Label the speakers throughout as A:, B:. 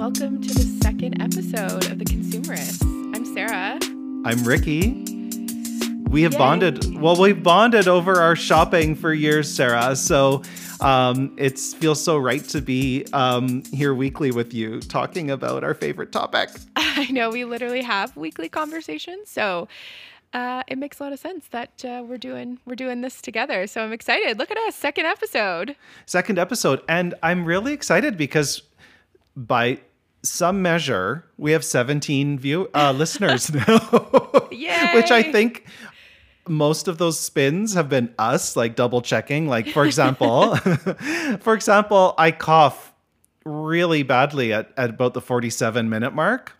A: welcome to the second episode of The Consumerist. I'm Sara.
B: I'm Ricky. We have
A: Yay.
B: bonded. Well, we've bonded over our shopping for years, Sara. So um, it feels so right to be um, here weekly with you, talking about our favorite topic.
A: I know we literally have weekly conversations, so uh, it makes a lot of sense that uh, we're doing we're doing this together. So I'm excited. Look at us, second episode.
B: Second episode, and I'm really excited because by some measure, we have 17 view uh, listeners now, which I think most of those spins have been us like double checking. Like for example for example i cough really badly at, at about the 47 minute mark.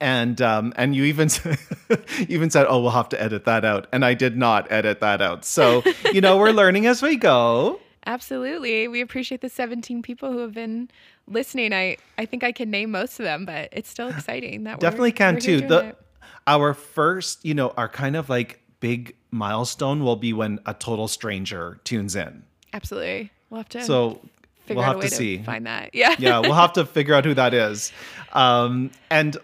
B: And um and you even you even said oh we'll have to edit that out. And i did not edit that out. So you know we're learning as we go.
A: Absolutely, we appreciate the 17 people who have been listening. I I think I can name most of them, but it's still exciting that
B: definitely
A: we're,
B: can too the
A: it.
B: our first you know our kind of like big milestone will be when a total stranger tunes in
A: Absolutely, we'll have to
B: so
A: figure
B: we'll
A: out
B: have to
A: to,
B: see
A: find that. Yeah,
B: yeah, we'll have to figure out who that is. Um, and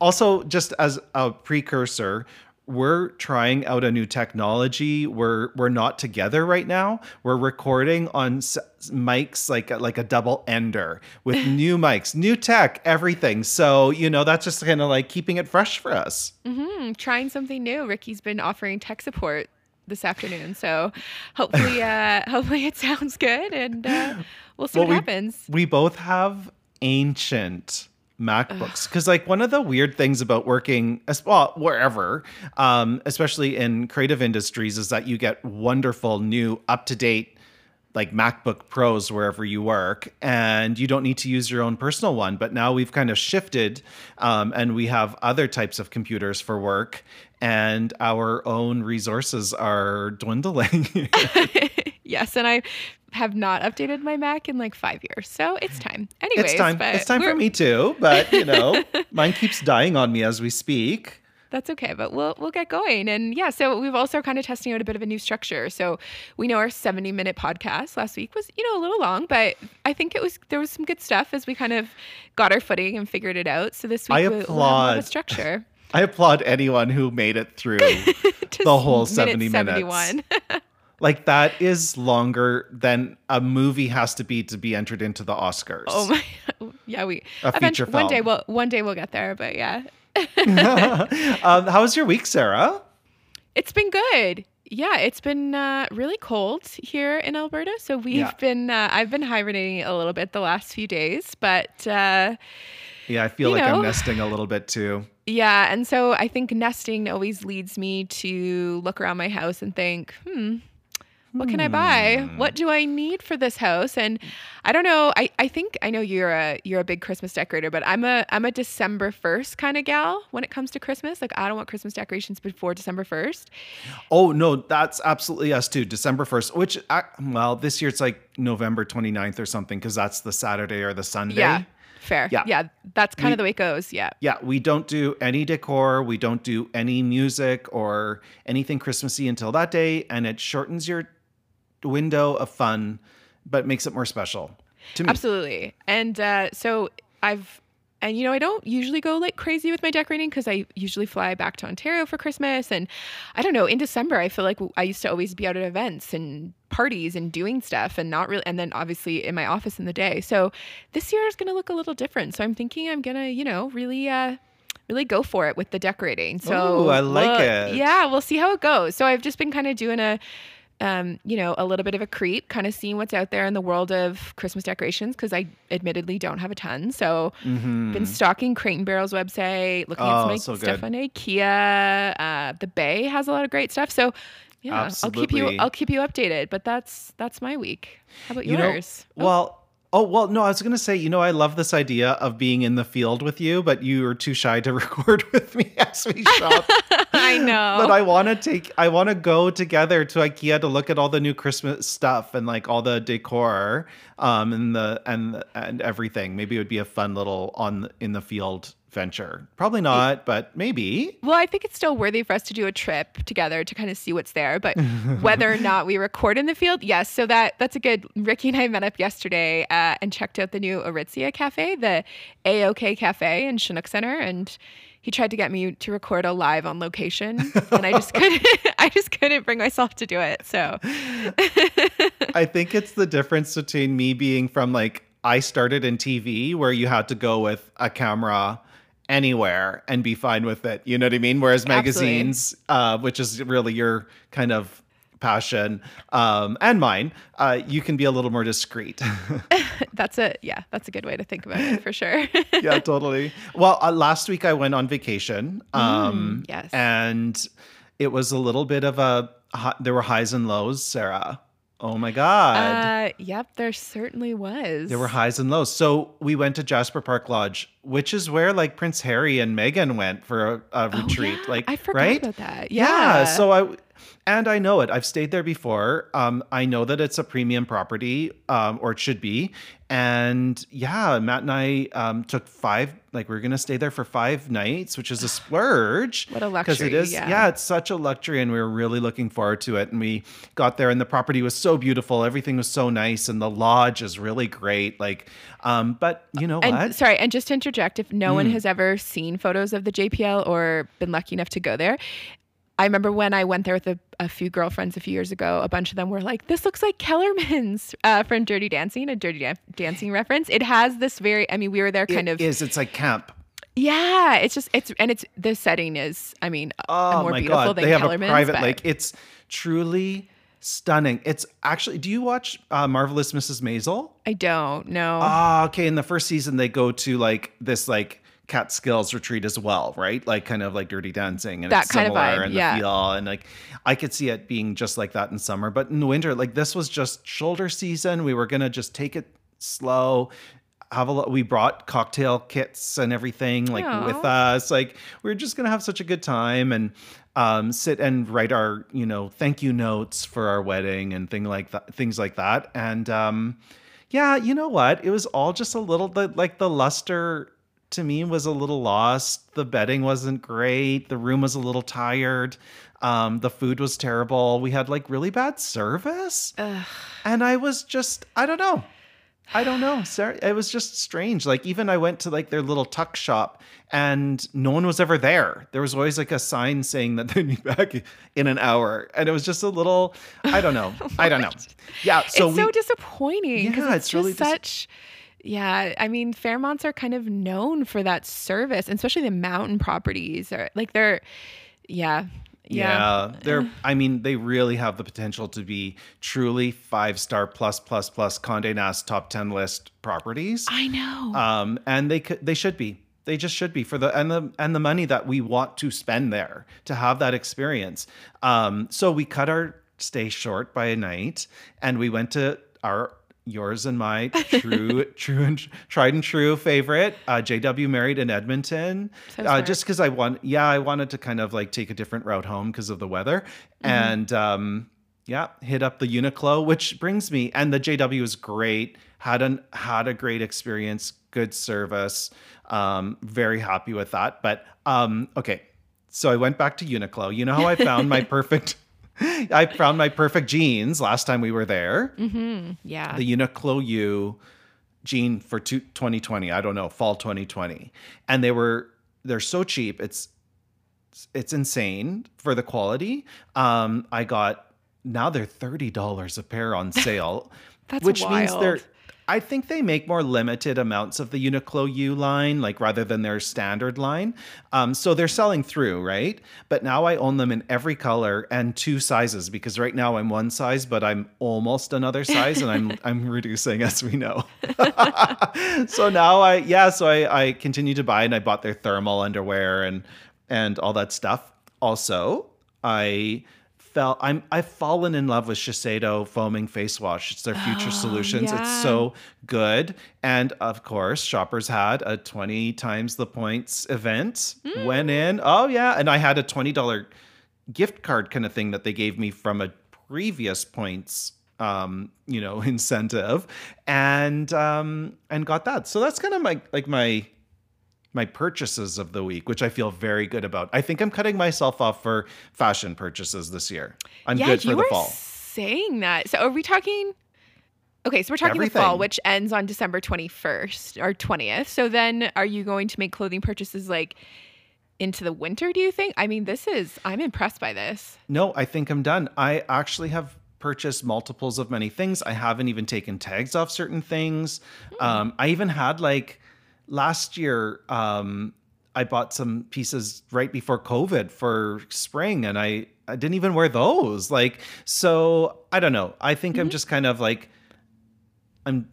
B: also, just as a precursor, we're trying out a new technology. We're we're not together right now. We're recording on s- mics like a, like a double ender with new mics, new tech, everything. So you know that's just kind of like keeping it fresh for us.
A: Mm-hmm. trying something new. Ricky's been offering tech support this afternoon, so hopefully, uh, hopefully it sounds good, and uh, we'll see
B: Well,
A: what
B: we-
A: happens.
B: We both have ancient MacBooks because, like, one of the weird things about working, well, wherever, um, especially in creative industries, is that you get wonderful new, up to date, like MacBook Pros wherever you work, and you don't need to use your own personal one. But now we've kind of shifted, um, and we have other types of computers for work, and our own resources are dwindling.
A: yes, and I have not updated my Mac in like five years, so it's time. Anyways,
B: it's time. It's time for me too. But you know, mine keeps dying on me as we speak.
A: That's okay, but we'll we'll get going. And yeah, so we've also kind of testing out a bit of a new structure. So we know our 70 minute podcast last week was, you know, a little long, but I think it was there was some good stuff as we kind of got our footing and figured it out. So this week
B: I
A: we- we'll have
B: applaud
A: a structure.
B: I applaud anyone who made it through. The whole
A: minute
B: 70 minutes.
A: 71.
B: Like that is longer than a movie has to be to be entered into the Oscars.
A: oh my yeah, we
B: A feature film.
A: one day we'll one day we'll get there, but yeah.
B: um, how was your week, Sara?
A: It's been good. Yeah, it's been uh, really cold here in Alberta. So we've
B: Yeah.
A: been, uh, I've been hibernating a little bit the last few days, but uh,
B: Yeah, I feel like
A: know.
B: I'm nesting a little bit too.
A: yeah. And so I think nesting always leads me to look around my house and think, hmm, what can I buy?
B: Hmm.
A: What do I need for this house? And I don't know. I, I think I know you're a you're a big Christmas decorator, but I'm a I'm a December first kind of gal when it comes to Christmas. Like I don't want Christmas decorations before December first.
B: Oh no, that's absolutely us too. December 1st, which I, well, this year it's like November 29th or something because that's the Saturday or the Sunday.
A: Yeah. Fair.
B: Yeah.
A: Yeah. That's kind
B: We-
A: of the way it goes. Yeah.
B: Yeah, we don't do any decor, we don't do any music or anything Christmassy until that day, and it shortens your window of fun, but makes it more special to me.
A: Absolutely. And uh, so I've, and you know, I don't usually go like crazy with my decorating because I usually fly back to Ontario for Christmas. And I don't know, in December, I feel like I used to always be out at events and parties and doing stuff and not really, and then obviously in my office in the day. So this year is going to look a little different. So I'm thinking I'm going to, you know, really, uh, really go for it with the decorating. So
B: Ooh, I like
A: we'll-
B: it.
A: Yeah, we'll see how it goes. So I've just been kind of doing a um, you know, a little bit of a creep, kind of seeing what's out there in the world of Christmas decorations because I admittedly don't have a ton. So
B: Mhm.
A: been stalking Crate and Barrel's website, looking
B: Oh,
A: at some like,
B: so
A: stuff
B: good.
A: on IKEA. Uh, the Bay has a lot of great stuff. So yeah, I'll keep you I'll keep you updated. But that's that's my week. How about
B: You know,
A: yours?
B: Well, oh well, no, I was gonna say, you know, I love this idea of being in the field with you, but you are too shy to record with me as we shop.
A: I I know.
B: but I want to take, I want to go together to IKEA to look at all the new Christmas stuff and like all the decor, um, and the and and everything. Maybe it would be a fun little on in the field venture. Probably not, but maybe.
A: Well, I think it's still worthy for us to do a trip together to kind of see what's there. But whether or not we record in the field, yes. So that that's a good. Ricky and I met up yesterday uh, and checked out the new Aritzia Cafe, the AOK Cafe in Chinook Center, and he tried to get me to record a live on location, and I just couldn't. I just couldn't bring myself to do it. So
B: I think it's the difference between me being from like I started in TV where you had to go with a camera anywhere and be fine with it. You know what I mean? Whereas magazines, uh, which is really your kind of passion um, and mine, uh, you can be a little more discreet.
A: that's a yeah, that's a good way to think about it for sure.
B: yeah, totally. Well, uh, last week I went on vacation. Um,
A: Mm, yes.
B: and it was a little bit of a. There were highs and lows, Sara. Oh my god.
A: Uh, yep, there certainly was.
B: There were highs and lows. So we went to Jasper Park Lodge, which is where like Prince Harry and Meghan went for a, a
A: Oh,
B: retreat.
A: yeah,
B: Like
A: I forgot
B: right?
A: about that.
B: Yeah.
A: Yeah.
B: So I and I know it. I've stayed there before. Um, I know that it's a premium property, um, or it should be. And yeah, Matt and I um, took five. Like we are gonna stay there for five nights, which is a splurge.
A: What a
B: Because it
A: luxury,
B: is.
A: yeah.
B: yeah, it's such a luxury, and we were really looking forward to it. And we got there, and the property was so beautiful. Everything was so nice, and the lodge is really great. Like, um, but you know
A: and
B: what?
A: sorry, and just to interject, if no
B: Mm.
A: one has ever seen photos of the JPL or been lucky enough to go there, I remember when I went there with a, a few girlfriends a few years ago, a bunch of them were like, "This looks like Kellerman's uh, from Dirty Dancing, a Dirty Dan- Dancing reference." It has this very, I mean, we were there kind
B: It
A: of,
B: is. It's like camp.
A: yeah. It's just, it's, and it's the setting is, I mean,
B: Oh
A: more
B: my
A: beautiful
B: god,
A: than
B: they have
A: Kellerman's.
B: a private
A: but-
B: lake. It's truly stunning. It's actually. Do you watch uh, Marvelous Mrs. Maisel?
A: I don't know.
B: Ah, okay. In the first season, they go to like this like Catskills retreat as well, right? Like kind of like Dirty Dancing and
A: That
B: it's
A: kind of vibe,
B: and
A: yeah.
B: the feel and like I could see it being just like that in summer, but in the winter, like this was just shoulder season. We were gonna just take it slow. Have a lot. We brought cocktail kits and everything like with us. Like we are just gonna have such a good time and um, sit and write our you know thank you notes for our wedding and thing like that. Things like that. And um, yeah, you know what? It was all just a little the like the luster to me was a little lost. The bedding wasn't great. The room was a little tired. Um, the food was terrible. We had like really bad service.
A: Ugh.
B: And I was just, I don't know. I don't know. Sorry. It was just strange. Like even I went to like their little tuck shop and no one was ever there. There was always like a sign saying that they'd be back in an hour. And it was just a little, I don't know. I don't know. Yeah. So
A: it's
B: we,
A: so disappointing.
B: Yeah,
A: it's,
B: it's really
A: just
B: dis-
A: such. Yeah, I mean, Fairmonts are kind of known for that service, and especially the mountain properties. Are like they're, yeah, yeah.
B: Yeah, they're. I mean, they really have the potential to be truly five star plus plus plus Condé Nast top ten list properties.
A: I know.
B: Um, and they could, they should be. They just should be for the and the and the money that we want to spend there to have that experience. Um, so we cut our stay short by a night, and we went to our yours and my true true and tried and true favorite uh, JW Marriott in Edmonton.
A: So
B: uh, just because I want, yeah, I wanted to kind of like take a different route home because of the weather, and um, yeah, hit up the Uniqlo, which brings me and the JW is great. Had an had a great experience, good service. Um, very happy with that. But um, okay, so I went back to Uniqlo. You know how I found my perfect. I found my perfect jeans last time we were there.
A: mm-hmm. Yeah.
B: The Uniqlo U jean for two, 2020. I don't know, fall 2020. And they were they're so cheap. It's it's insane for the quality. Um, I got now they're thirty dollars a pair on sale,
A: That's
B: which means they're. I think they make more limited amounts of the Uniqlo U line, like rather than their standard line. Um, so they're selling through, right? But now I own them in every color and two sizes because right now I'm one size, but I'm almost another size, and I'm I'm reducing as we know. so now I yeah, so I I continue to buy, and I bought their thermal underwear and and all that stuff. Also, I fell I'm I've fallen in love with Shiseido foaming face wash. It's their future
A: Oh,
B: solutions.
A: yeah.
B: It's so good. And of course, shoppers had a 20 times the points event. Went
A: Mm.
B: in. Oh yeah. And I had a $20 gift card kind of thing that they gave me from a previous points um you know incentive and um and got that so that's kind of my like my my purchases of the week which i feel very good about i think i'm cutting myself off for fashion purchases this year i'm
A: yeah,
B: good for
A: you
B: the fall
A: saying that. So are we talking? Okay, so we're talking the fall, which ends on December twenty first or twentieth. So then, are you going to make clothing purchases like into the winter? Do you think? I mean, this is. I'm impressed by this.
B: no i think i'm done i actually have purchased multiples of many things i haven't even taken tags off certain things um i even had like last year um i bought some pieces right before covid for spring and i i didn't even wear those. Like so i don't know. I think i'm just kind of like i'm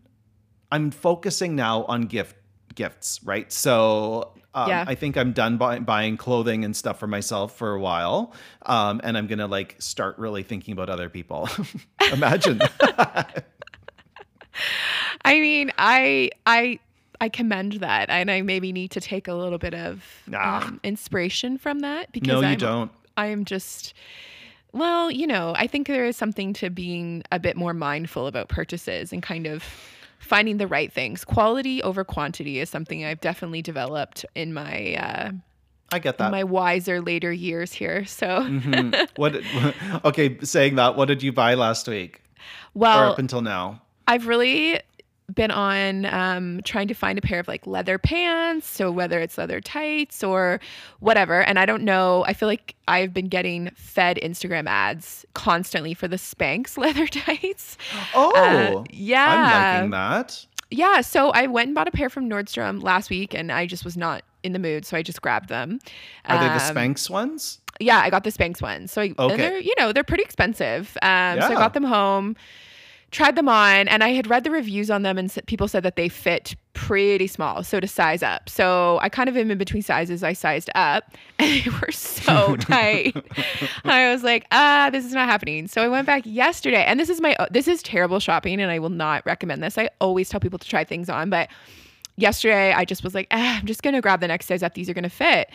B: i'm focusing now on gift gifts right? So um,
A: Yeah.
B: i think i'm done buy- buying clothing and stuff for myself for a while um, and i'm gonna like start really thinking about other people. Imagine.
A: I mean, I I I commend that, and I maybe need to take a little bit of
B: Ah.
A: um, inspiration from that because
B: no you
A: I'm,
B: don't
A: I am just. Well, you know, I think there is something to being a bit more mindful about purchases and kind of finding the right things. Quality over quantity is something I've definitely developed in my uh,
B: i get that
A: my wiser later years here. So,
B: Mhm. what okay saying that what did you buy last week or
A: well,
B: up until now
A: I've really been on um, trying to find a pair of like leather pants. So whether it's leather tights or whatever. And I don't know. I feel like I've been getting fed Instagram ads constantly for the Spanx leather tights.
B: oh
A: Uh, yeah.
B: i'm liking that
A: Yeah. So I went and bought a pair from Nordstrom last week and I just was not in the mood. So I just grabbed them.
B: are they the
A: Um,
B: spanx ones
A: yeah, I got the Spanx ones. So I,
B: Okay.
A: and they're you know they're pretty expensive. Um, so I got them home, tried them on, and I had read the reviews on them, and people said that they fit pretty small. So to size up, so I kind of am in between sizes. I sized up, and they were so tight. I was like, ah, this is not happening. So I went back yesterday, and this is my this is terrible shopping, and I will not recommend this. I always tell people to try things on, but yesterday I just was like, ah, I'm just gonna grab the next size up. These are gonna fit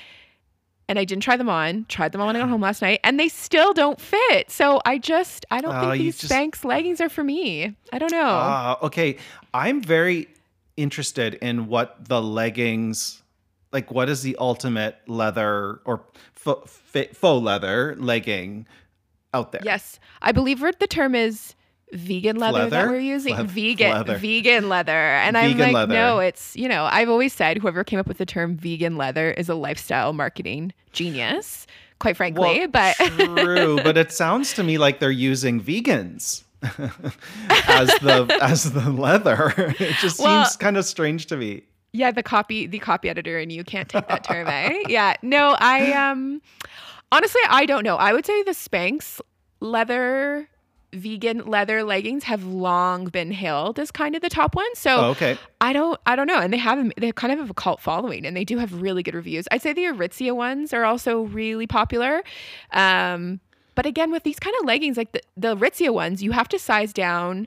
A: and I didn't try them on. Tried them on when I got home last night, and they still don't fit. So I just I don't
B: Oh,
A: think these
B: just-
A: Spanx leggings are for me. I don't know.
B: Ah, okay. I'm very interested in what the leggings, like, what is the ultimate leather or faux, faux leather legging out there?
A: yes, I believe the term is vegan leather, that we're using. Vegan
B: leather.
A: vegan leather, and I'm like,
B: leather.
A: no, it's you know I've always said whoever came up with the term vegan leather is a lifestyle marketing genius. Quite frankly,
B: Well,
A: but
B: true, but it sounds to me like they're using vegans as the as the leather. It just
A: Well-
B: seems kind of strange to me.
A: Yeah, the copy the copy editor and you can't take that term, eh? Yeah. No, I um honestly I don't know. I would say the Spanx leather vegan leather leggings have long been hailed as kind of the top one. So
B: Oh, okay.
A: I don't I don't know. And they have they kind of have a cult following and they do have really good reviews. I'd say the Aritzia ones are also really popular. Um but again with these kind of leggings like the, the Aritzia ones, you have to size down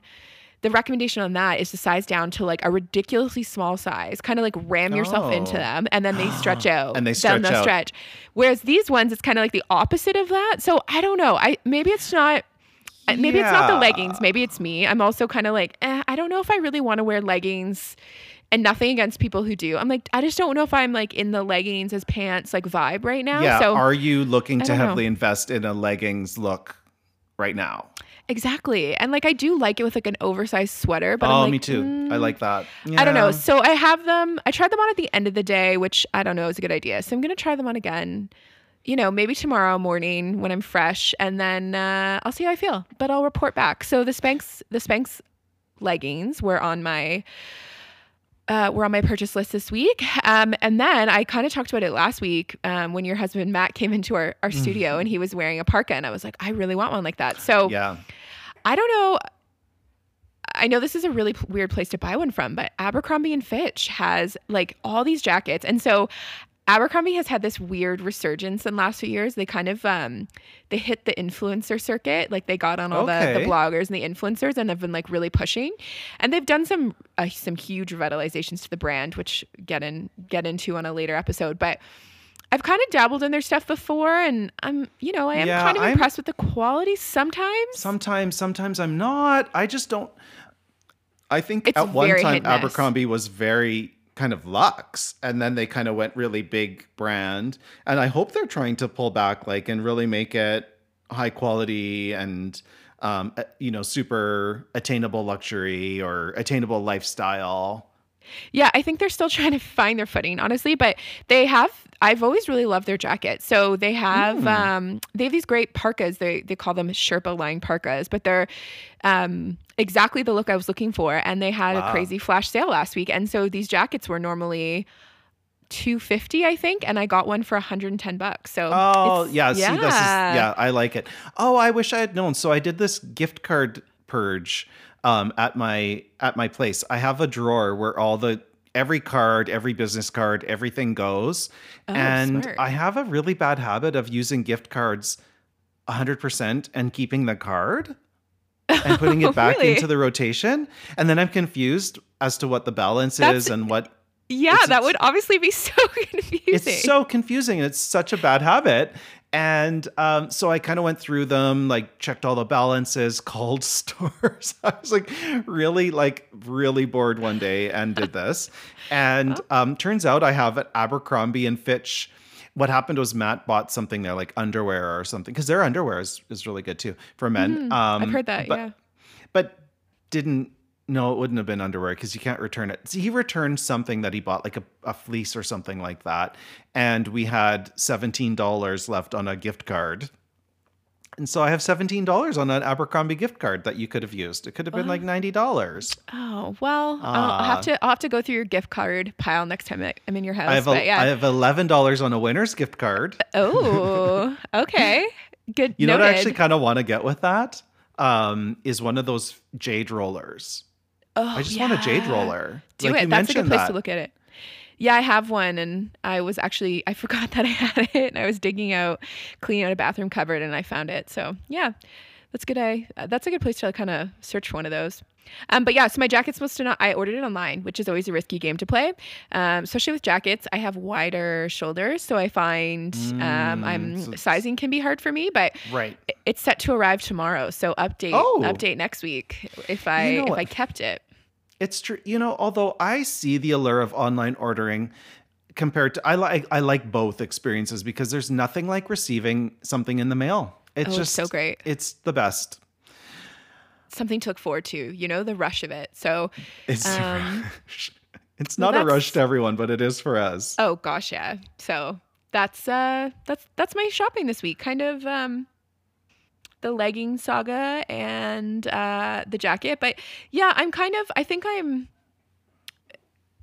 A: the recommendation on that is to size down to like a ridiculously small size, kind of like ram yourself into
B: Oh.
A: them, and then they stretch out.
B: And they
A: Then
B: stretch
A: they'll
B: out.
A: stretch. Whereas these ones, it's kind of like the opposite of that. So I don't know. I maybe it's not. Maybe it's not the leggings. Maybe it's me. I'm also kind of like, eh, I don't know if I really want to wear leggings. And nothing against people who do. I'm like, I just don't know if I'm like in the leggings as pants like vibe right now.
B: Yeah.
A: So
B: Are you looking to
A: don't know.
B: heavily invest in a leggings look right now?
A: exactly. And like I do like it with like an oversized sweater. But
B: oh,
A: I'm like,
B: me too. I
A: mm,
B: like that.
A: I don't know. So I have them. I tried them on at the end of the day, which I don't know is a good idea. So I'm gonna try them on again. You know, maybe tomorrow morning when I'm fresh, and then uh, I'll see how I feel. But I'll report back. So the Spanx, the Spanx leggings were on my uh, were on my purchase list this week. Um, and then I kind of talked about it last week um, when your husband Matt came into our, our studio and he was wearing a parka, and I was like, I really want one like that. So
B: Yeah.
A: I don't know. I know this is a really p- weird place to buy one from, but Abercrombie and Fitch has like all these jackets. And so Abercrombie has had this weird resurgence in the last few years. They kind of um they hit the influencer circuit, like they got on all the, the bloggers and the influencers, and they've been like really pushing. And they've done some uh, some huge revitalizations to the brand, which get in get into on a later episode. But I've kind of dabbled in their stuff before, and I'm you know I am
B: Yeah,
A: kind of
B: I'm-
A: impressed with the quality sometimes.
B: Sometimes, sometimes I'm not. I just don't. I think
A: It's
B: at one time
A: hit and miss.
B: Abercrombie was very kind of Lux, and then they kind of went really big brand. And I hope they're trying to pull back, like, and really make it high quality and, um, uh, you know, super attainable luxury or attainable lifestyle.
A: Yeah, I think they're still trying to find their footing, honestly. But they have. I've always really loved their jackets. So they have.
B: Mm.
A: Um, they have these great parkas. They they call them Sherpa line parkas, but they're um, exactly the look I was looking for. And they had
B: Wow.
A: a crazy flash sale last week, and so these jackets were normally. 250 I think and I got one for 110 bucks. So
B: Oh
A: it's-
B: yeah, see this is yeah, I like it. Oh, I wish I had known. So I did this gift card purge um at my at my place. I have a drawer where all the every card, every business card, everything goes.
A: Oh,
B: and
A: smart.
B: I have a really bad habit of using gift cards 100% and keeping the card and putting it back
A: Really?
B: into the rotation. And then I'm confused as to what the balance
A: That's-
B: is and what
A: Yeah,
B: It's-
A: that would obviously be so confusing.
B: it's so confusing and it's such a bad habit. And um, so i kind of went through them like checked all the balances called stores. I was like really? Like really bored one day and did this? And um, turns out i have at abercrombie and fitch. What happened was matt bought something there like underwear or something because their underwear is, is really good too for men. Um,
A: I've heard that,
B: but,
A: yeah.
B: but didn't no it wouldn't have been underwear because you can't return it. So he returned something that he bought like a, a fleece or something like that and we had $17 left on a gift card. And so i have $17 on an abercrombie gift card that you could have used. It could have been like $90
A: Oh well, I'll, I'll have to I'll have to go through your gift card pile next time I'm in your house.
B: I have, a,
A: yeah.
B: I have $11 on a winner's gift card.
A: Oh, okay, good.
B: you know what i actually kind of want to get with that? Um, is one of those jade rollers
A: oh,
B: i just want a jade roller
A: Do
B: like
A: it.
B: you
A: That's a good place
B: that
A: to look at it. Yeah, I have one, and I was actually I forgot that I had it. And I was digging out, cleaning out a bathroom cupboard, and I found it. So yeah, that's good. I uh, that's a good place to kind of search for one of those. Um, but yeah, so my jacket's supposed to not. I ordered it online, which is always a risky game to play, um, especially with jackets. I have wider shoulders, so I find um, I'm
B: Mm, so
A: sizing can be hard for me. But
B: right
A: it's set to arrive tomorrow, so update
B: Oh.
A: update next week if I
B: know
A: if
B: what?
A: I kept it.
B: It's true. You know, although I see the allure of online ordering compared to I like I like both experiences because there's nothing like receiving something in the mail. It's
A: Oh,
B: just
A: so great.
B: It's the best.
A: something to look forward to, you know, the rush of it. So,
B: It's
A: Um,
B: it's
A: well,
B: not a rush to everyone, but it is for us.
A: oh gosh, yeah. So that's uh that's that's my shopping this week. Kind of um the legging saga and uh the jacket. But yeah, I'm kind of I think I'm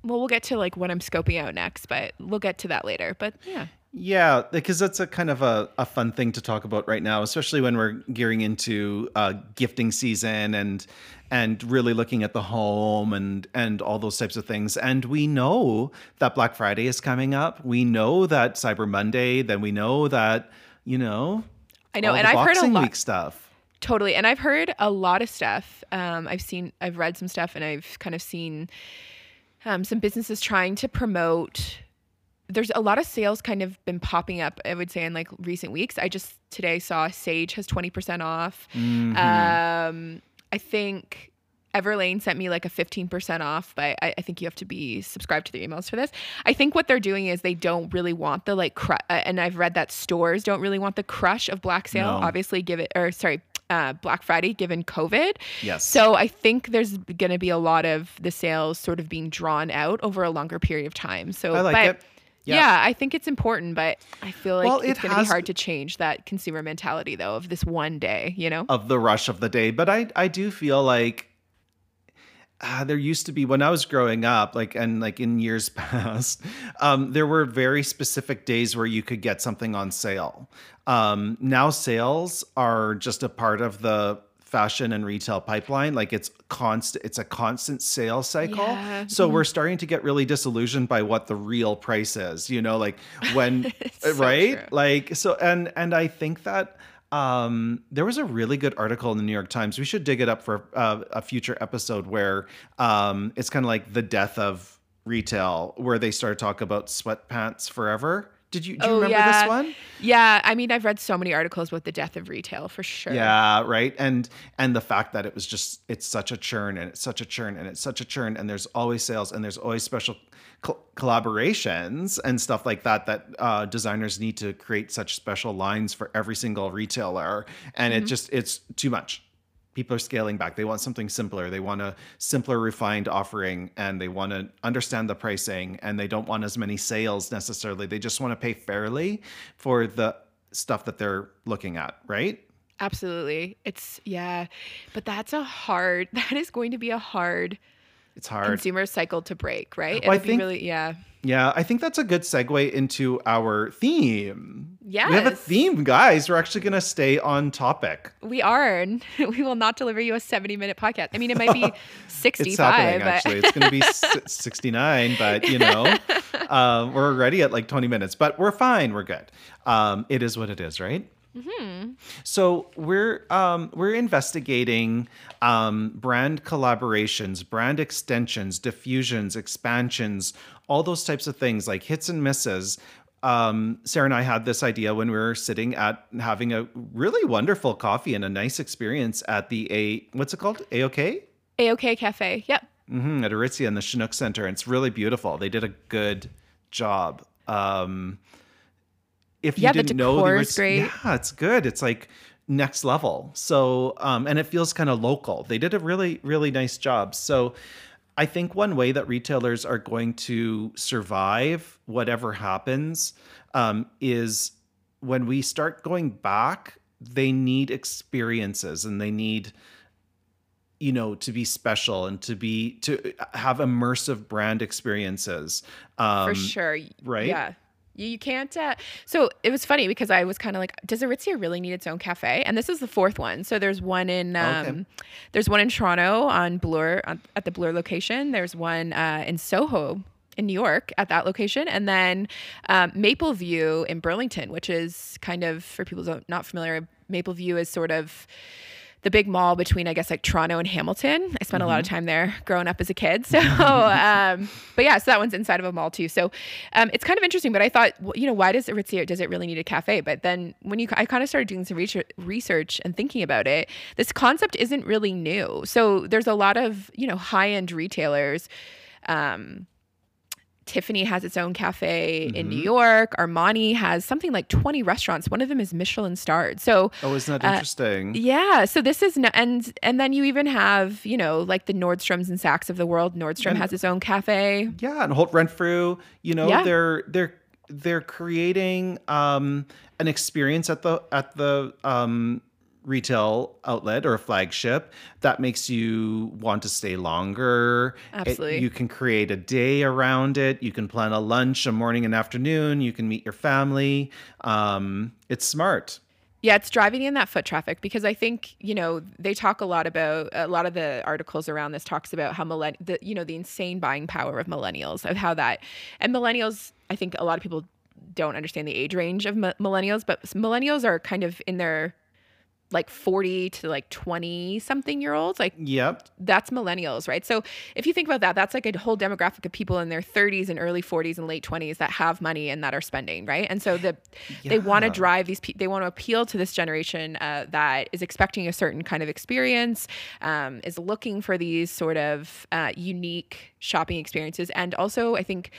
A: well, we'll get to like what I'm scoping out next, but we'll get to that later. But yeah.
B: Yeah, because that's a kind of a, a fun thing to talk about right now, especially when we're gearing into uh, gifting season and and really looking at the home and and all those types of things. And we know that Black Friday is coming up. We know that Cyber Monday. Then we know that you know.
A: I know,
B: all
A: and I've heard a lot-
B: Week stuff.
A: Totally. And I've heard a lot of stuff. Um, I've seen, I've read some stuff, and I've kind of seen um, some businesses trying to promote. There's a lot of sales kind of been popping up, I would say, in like recent weeks. I just today saw Sage has 20% off.
B: Mhm.
A: Um, I think Everlane sent me like a 15% off, but I, I think you have to be subscribed to their emails for this. I think what they're doing is they don't really want the like, cru- uh, and I've read that stores don't really want the crush of Black Sale,
B: No.
A: obviously, give it, or sorry, uh, Black Friday given COVID.
B: yes.
A: So I think there's going to be a lot of the sales sort of being drawn out over a longer period of time. So
B: I like
A: but,
B: it.
A: Yeah.
B: Yeah.
A: I think it's important, but I feel like
B: Well,
A: it's
B: it
A: going to be hard to change that consumer mentality though of this one day, you know?
B: of the rush of the day. But I I do feel like uh, there used to be when I was growing up, like and like in years past, um, there were very specific days where you could get something on sale. Um, now sales are just a part of the fashion and retail pipeline like it's constant it's a constant sale cycle
A: Yeah.
B: so we're starting to get really disillusioned by what the real price is you know like when
A: It's so
B: right like so and and i think that um there was a really good article in the new york times we should dig it up for uh, a future episode where um it's kind of like the death of retail where they started talk about sweatpants forever did you do you
A: Oh,
B: remember
A: yeah.
B: this one
A: Yeah, I mean, I've read so many articles about the death of retail for sure.
B: Yeah, right. And and the fact that it was just it's such a churn and it's such a churn and it's such a churn and there's always sales and there's always special col- collaborations and stuff like that that uh, designers need to create such special lines for every single retailer and it just it's too much. People are scaling back. They want something simpler. They want a simpler, refined offering, and they want to understand the pricing. And they don't want as many sales necessarily. They just want to pay fairly for the stuff that they're looking at, right?
A: Absolutely. It's, yeah. But that's a hard, that is going to be a hard
B: It's hard.
A: consumer cycle to break, right?
B: Well, I think-
A: really, yeah.
B: Yeah, I think that's a good segue into our theme.
A: Yeah,
B: We have a theme, guys. We're actually going to stay on topic.
A: We are. and We will not deliver you a 70 minute podcast. I mean, it might be 65.
B: It's happening,
A: but-
B: actually. It's going to be 69, but you know, um, we're already at like 20 minutes, but we're fine. We're good. Um, it is what it is, right? So we're um, we're investigating um, brand collaborations, brand extensions, diffusions, expansions, all those types of things like hits and misses. Um, Sara and I had this idea when we were sitting at having a really wonderful coffee and a nice experience at the A. What's it called? AOK.
A: AOK Cafe. Yep.
B: hmm at Aritzia in the Chinook Center. And it's really beautiful. They did a good job. Um, if you
A: Yeah, the
B: didn't know, the
A: decor is great.
B: yeah, it's good. It's like next level. So, um, and it feels kind of local. They did a really, really nice job. So, I think one way that retailers are going to survive whatever happens um, is when we start going back, they need experiences and they need you know to be special and to be to have immersive brand experiences um
A: for sure.
B: right?
A: Yeah. You, you can't. Uh, so it was funny because I was kind of like, does Aritzia really need its own cafe? And this is the fourth one. So there's one in, um,
B: Okay.
A: there's one in Toronto on Bloor on, at the Bloor location. There's one uh, in Soho in New York at that location, and then um, Maple View in Burlington, which is kind of for people not familiar. Maple View is sort of the big mall between I guess like Toronto and Hamilton. I spent a lot of time there growing up as a kid. So, um, but yeah, so that one's inside of a mall too. So, um, it's kind of interesting. But I thought, well, you know, why does Aritzia does it really need a cafe? But then when you, I kind of started doing some research, research and thinking about it, this concept isn't really new. So there's a lot of you know high end retailers. Um, Tiffany has its own cafe in New York. Armani has something like 20 restaurants. One of them is Michelin starred. So
B: oh isn't that
A: Uh,
B: interesting
A: yeah, so this is no, and and then you even have you know like the Nordstroms and Saks of the world. Nordstrom
B: And-
A: has its own cafe.
B: yeah and holt renfrew you know
A: Yeah.
B: they're they're they're creating um an experience at the at the um retail outlet or a flagship that makes you want to stay longer. It-
A: Absolutely.
B: you can create a day around it. You can plan a lunch a morning and afternoon. You can meet your family. Um it's smart.
A: Yeah, it's driving in that foot traffic because I think you know they talk a lot about a lot of the articles around this talks about how millenn the you know the insane buying power of millennials of how that and millennials I think a lot of people don't understand the age range of mi- millennials, but millennials are kind of in their like 40 to like 20 something year olds like
B: yep
A: that's millennials, right? So if you think about that, that's like a whole demographic of people in their 30s and early 40s and late 20s that have money and that are spending, right? And so the they want to drive these. They want to appeal to this generation uh, that is expecting a certain kind of experience, um, is looking for these sort of uh, unique shopping experiences, and also I think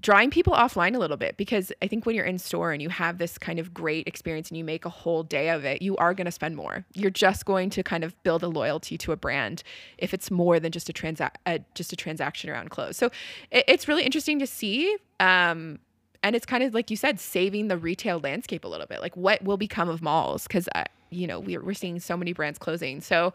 A: drawing people offline a little bit because I think when you're in store and you have this kind of great experience and you make a whole day of it, you are going to spend more. You're just going to kind of build a loyalty to a brand if it's more than just a transact, just a transaction around clothes. So it, it's really interesting to see. Um, and it's kind of like you said, saving the retail landscape a little bit. Like what will become of malls? Because you know we're, we're seeing so many brands closing so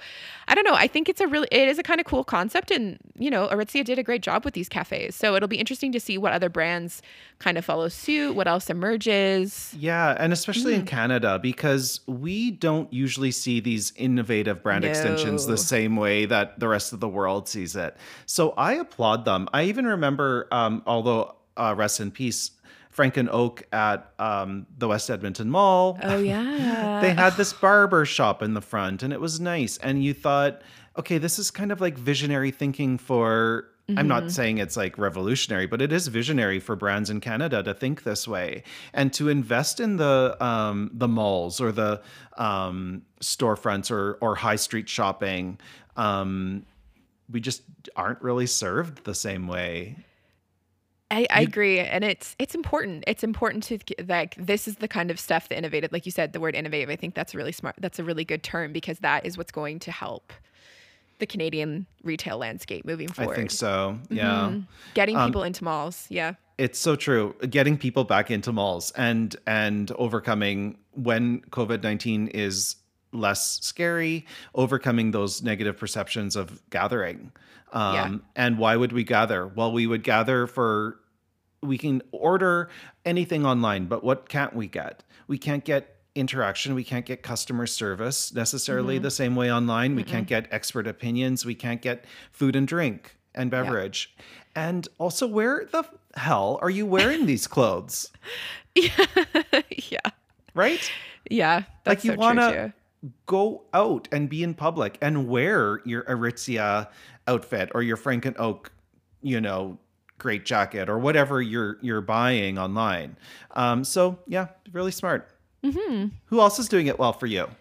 A: i don't know i think it's a really it is a kind of cool concept and you know aritzia did a great job with these cafes so it'll be interesting to see what other brands kind of follow suit what else emerges
B: yeah and especially mm. in canada because we don't usually see these innovative brand no. extensions the same way that the rest of the world sees it so i applaud them i even remember um, although uh, rest in peace Frank and Oak at um, the West Edmonton Mall.
A: Oh yeah.
B: they had this barber shop in the front, and it was nice. And you thought, okay, this is kind of like visionary thinking for. Mm-hmm. I'm not mm-hmm. saying it's like revolutionary, but it is visionary for brands in Canada to think this way and to invest in the um, the malls or the um, storefronts or or high street shopping. Um, we just aren't really served the same way.
A: I, I agree, and it's it's important. It's important to like this is the kind of stuff that innovative, like you said, the word innovative. I think that's really smart. That's a really good term because that is what's going to help the Canadian retail landscape moving forward.
B: I think so. Yeah, mm-hmm.
A: getting um, people into malls. Yeah,
B: it's so true. Getting people back into malls and and overcoming when COVID nineteen is less scary, overcoming those negative perceptions of gathering. Um, yeah. And why would we gather? Well, we would gather for we can order anything online, but what can't we get? We can't get interaction. We can't get customer service necessarily mm-hmm. the same way online. Mm-hmm. We can't get expert opinions. We can't get food and drink and beverage. Yeah. And also, where the hell are you wearing these clothes?
A: yeah. yeah.
B: Right?
A: Yeah.
B: like you so want to go out and be in public and wear your Aritzia outfit or your Frank and Oak, you know, great jacket or whatever you're you're buying online. Um, so yeah, really smart. Mm-hmm. Who else is doing it well for you?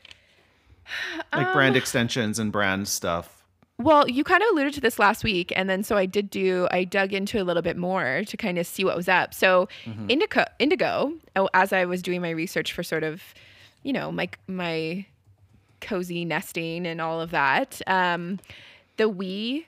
B: Like um, brand extensions and brand stuff.
A: Well, you kind of alluded to this last week, and then so I did do. I dug into a little bit more to kind of see what was up. So, mm-hmm. Indigo, Indigo, oh, as I was doing my research for sort of, you know, my my cozy nesting and all of that. Um, the We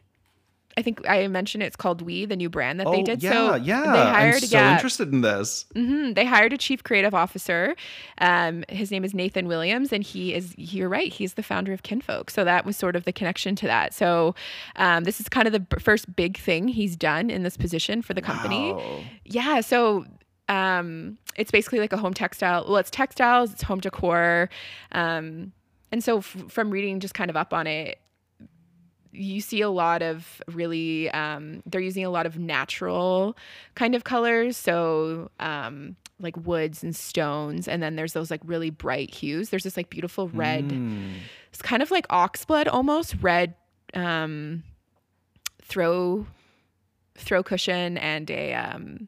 A: I think I mentioned it's called We, the new brand that
B: oh,
A: they did.
B: Yeah,
A: so
B: yeah. They hired I'm so yeah, interested in this.
A: Mm-hmm, they hired a chief creative officer. Um, his name is Nathan Williams, and he is. You're right. He's the founder of Kinfolk. So that was sort of the connection to that. So um, this is kind of the first big thing he's done in this position for the company. Wow. Yeah. So um, it's basically like a home textile. Well, it's textiles. It's home decor. Um, and so f- from reading just kind of up on it you see a lot of really um, they're using a lot of natural kind of colors. So um, like woods and stones. And then there's those like really bright hues. There's this like beautiful red mm. it's kind of like oxblood almost red um, throw throw cushion and a um,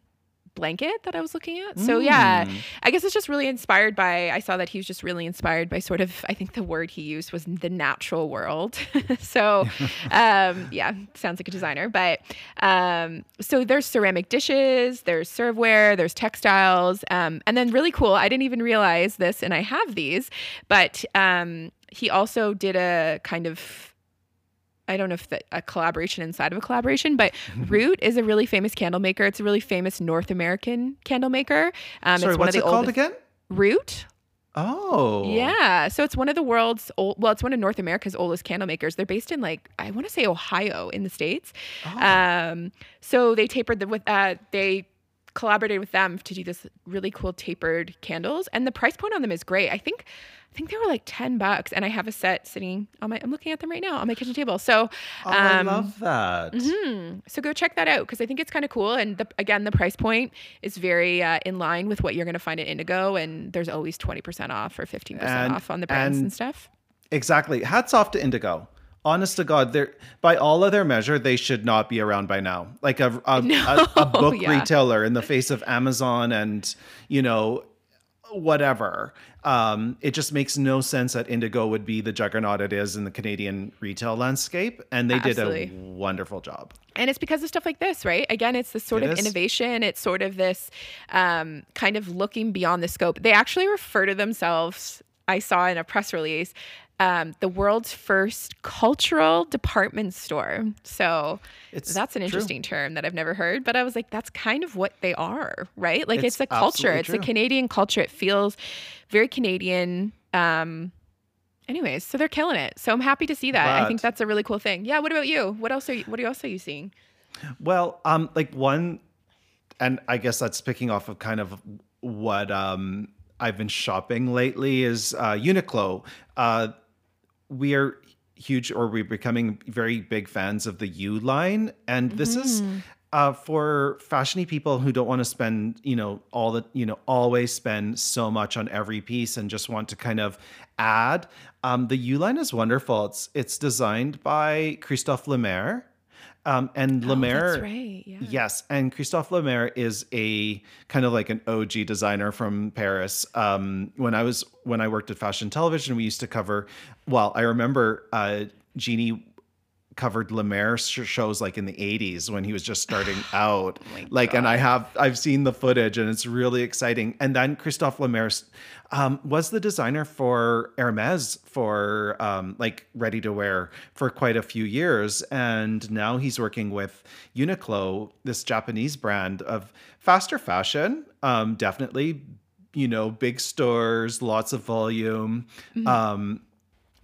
A: blanket that I was looking at. So yeah, mm. I guess it's just really inspired by I saw that he was just really inspired by sort of I think the word he used was the natural world. so um, yeah, sounds like a designer. But um, so there's ceramic dishes, there's serveware, there's textiles, um, and then really cool. I didn't even realize this, and I have these, but um, he also did a kind of I don't know if the, a collaboration inside of a collaboration, but Root is a really famous candle maker. It's a really famous North American candle maker.
B: Um, Sorry, it's one what's of the it called again?
A: Root.
B: Oh.
A: Yeah. So it's one of the world's old, well, it's one of North America's oldest candle makers. They're based in like, I want to say Ohio in the States. Oh. Um, so they tapered the, with, uh, they collaborated with them to do this really cool tapered candles. And the price point on them is great. I think I think they were like 10 bucks and I have a set sitting on my I'm looking at them right now on my kitchen table. So um,
B: oh, I um, love that.
A: Mm-hmm. So go check that out because I think it's kind of cool and the, again the price point is very uh, in line with what you're going to find at Indigo and there's always 20% off or 15% and, off on the brands and, and stuff.
B: Exactly. Hats off to Indigo honest to God, they're by all other measure, they should not be around by now. Like a a, no. a, a book yeah. retailer in the face of Amazon and you know whatever. Um, it just makes no sense that Indigo would be the juggernaut it is in the Canadian retail landscape, and they Absolutely. did a wonderful job.
A: And it's because of stuff like this, right? Again, it's this sort it of is. innovation. It's sort of this um, kind of looking beyond the scope. They actually refer to themselves. I saw in a press release um, the world's first cultural department store. So
B: It's
A: that's an
B: true.
A: interesting term that I've never heard, but I was like, that's kind of what they are, right? Like
B: It's
A: it's, a culture. It's a. Canadian culture. It feels very Canadian. Um, anyways, so they're killing it. So I'm happy to see that. I think that's a really cool thing. Yeah. What about you? What else are you, what else are you seeing?
B: Well, um, like one, and I guess that's picking off of kind of what um I've been shopping lately is uh, Uniqlo. Uh, we are huge, or we're becoming very big fans of the U line, and this is. Uh, for fashiony people who don't want to spend, you know, all the, you know, always spend so much on every piece and just want to kind of add, um, the U line is wonderful. It's it's designed by Christophe Lemaire, um, and Lemaire,
A: Oh, that's right. Yeah.
B: Yes, and Christophe Lemaire is a kind of like an OG designer from Paris. Um, when I was when I worked at Fashion Television, we used to cover. Well, I remember uh, Jeanne covered Lemaire sh- shows like in the 80s when he was just starting out.
A: my
B: like, and I have I've seen the footage and it's really exciting. And then Christophe Lemaire um, was the designer for Hermes for um, like ready to wear for quite a few years, and now he's working with Uniqlo, this Japanese brand of faster fashion. Um, definitely, you know, big stores, lots of volume. Um,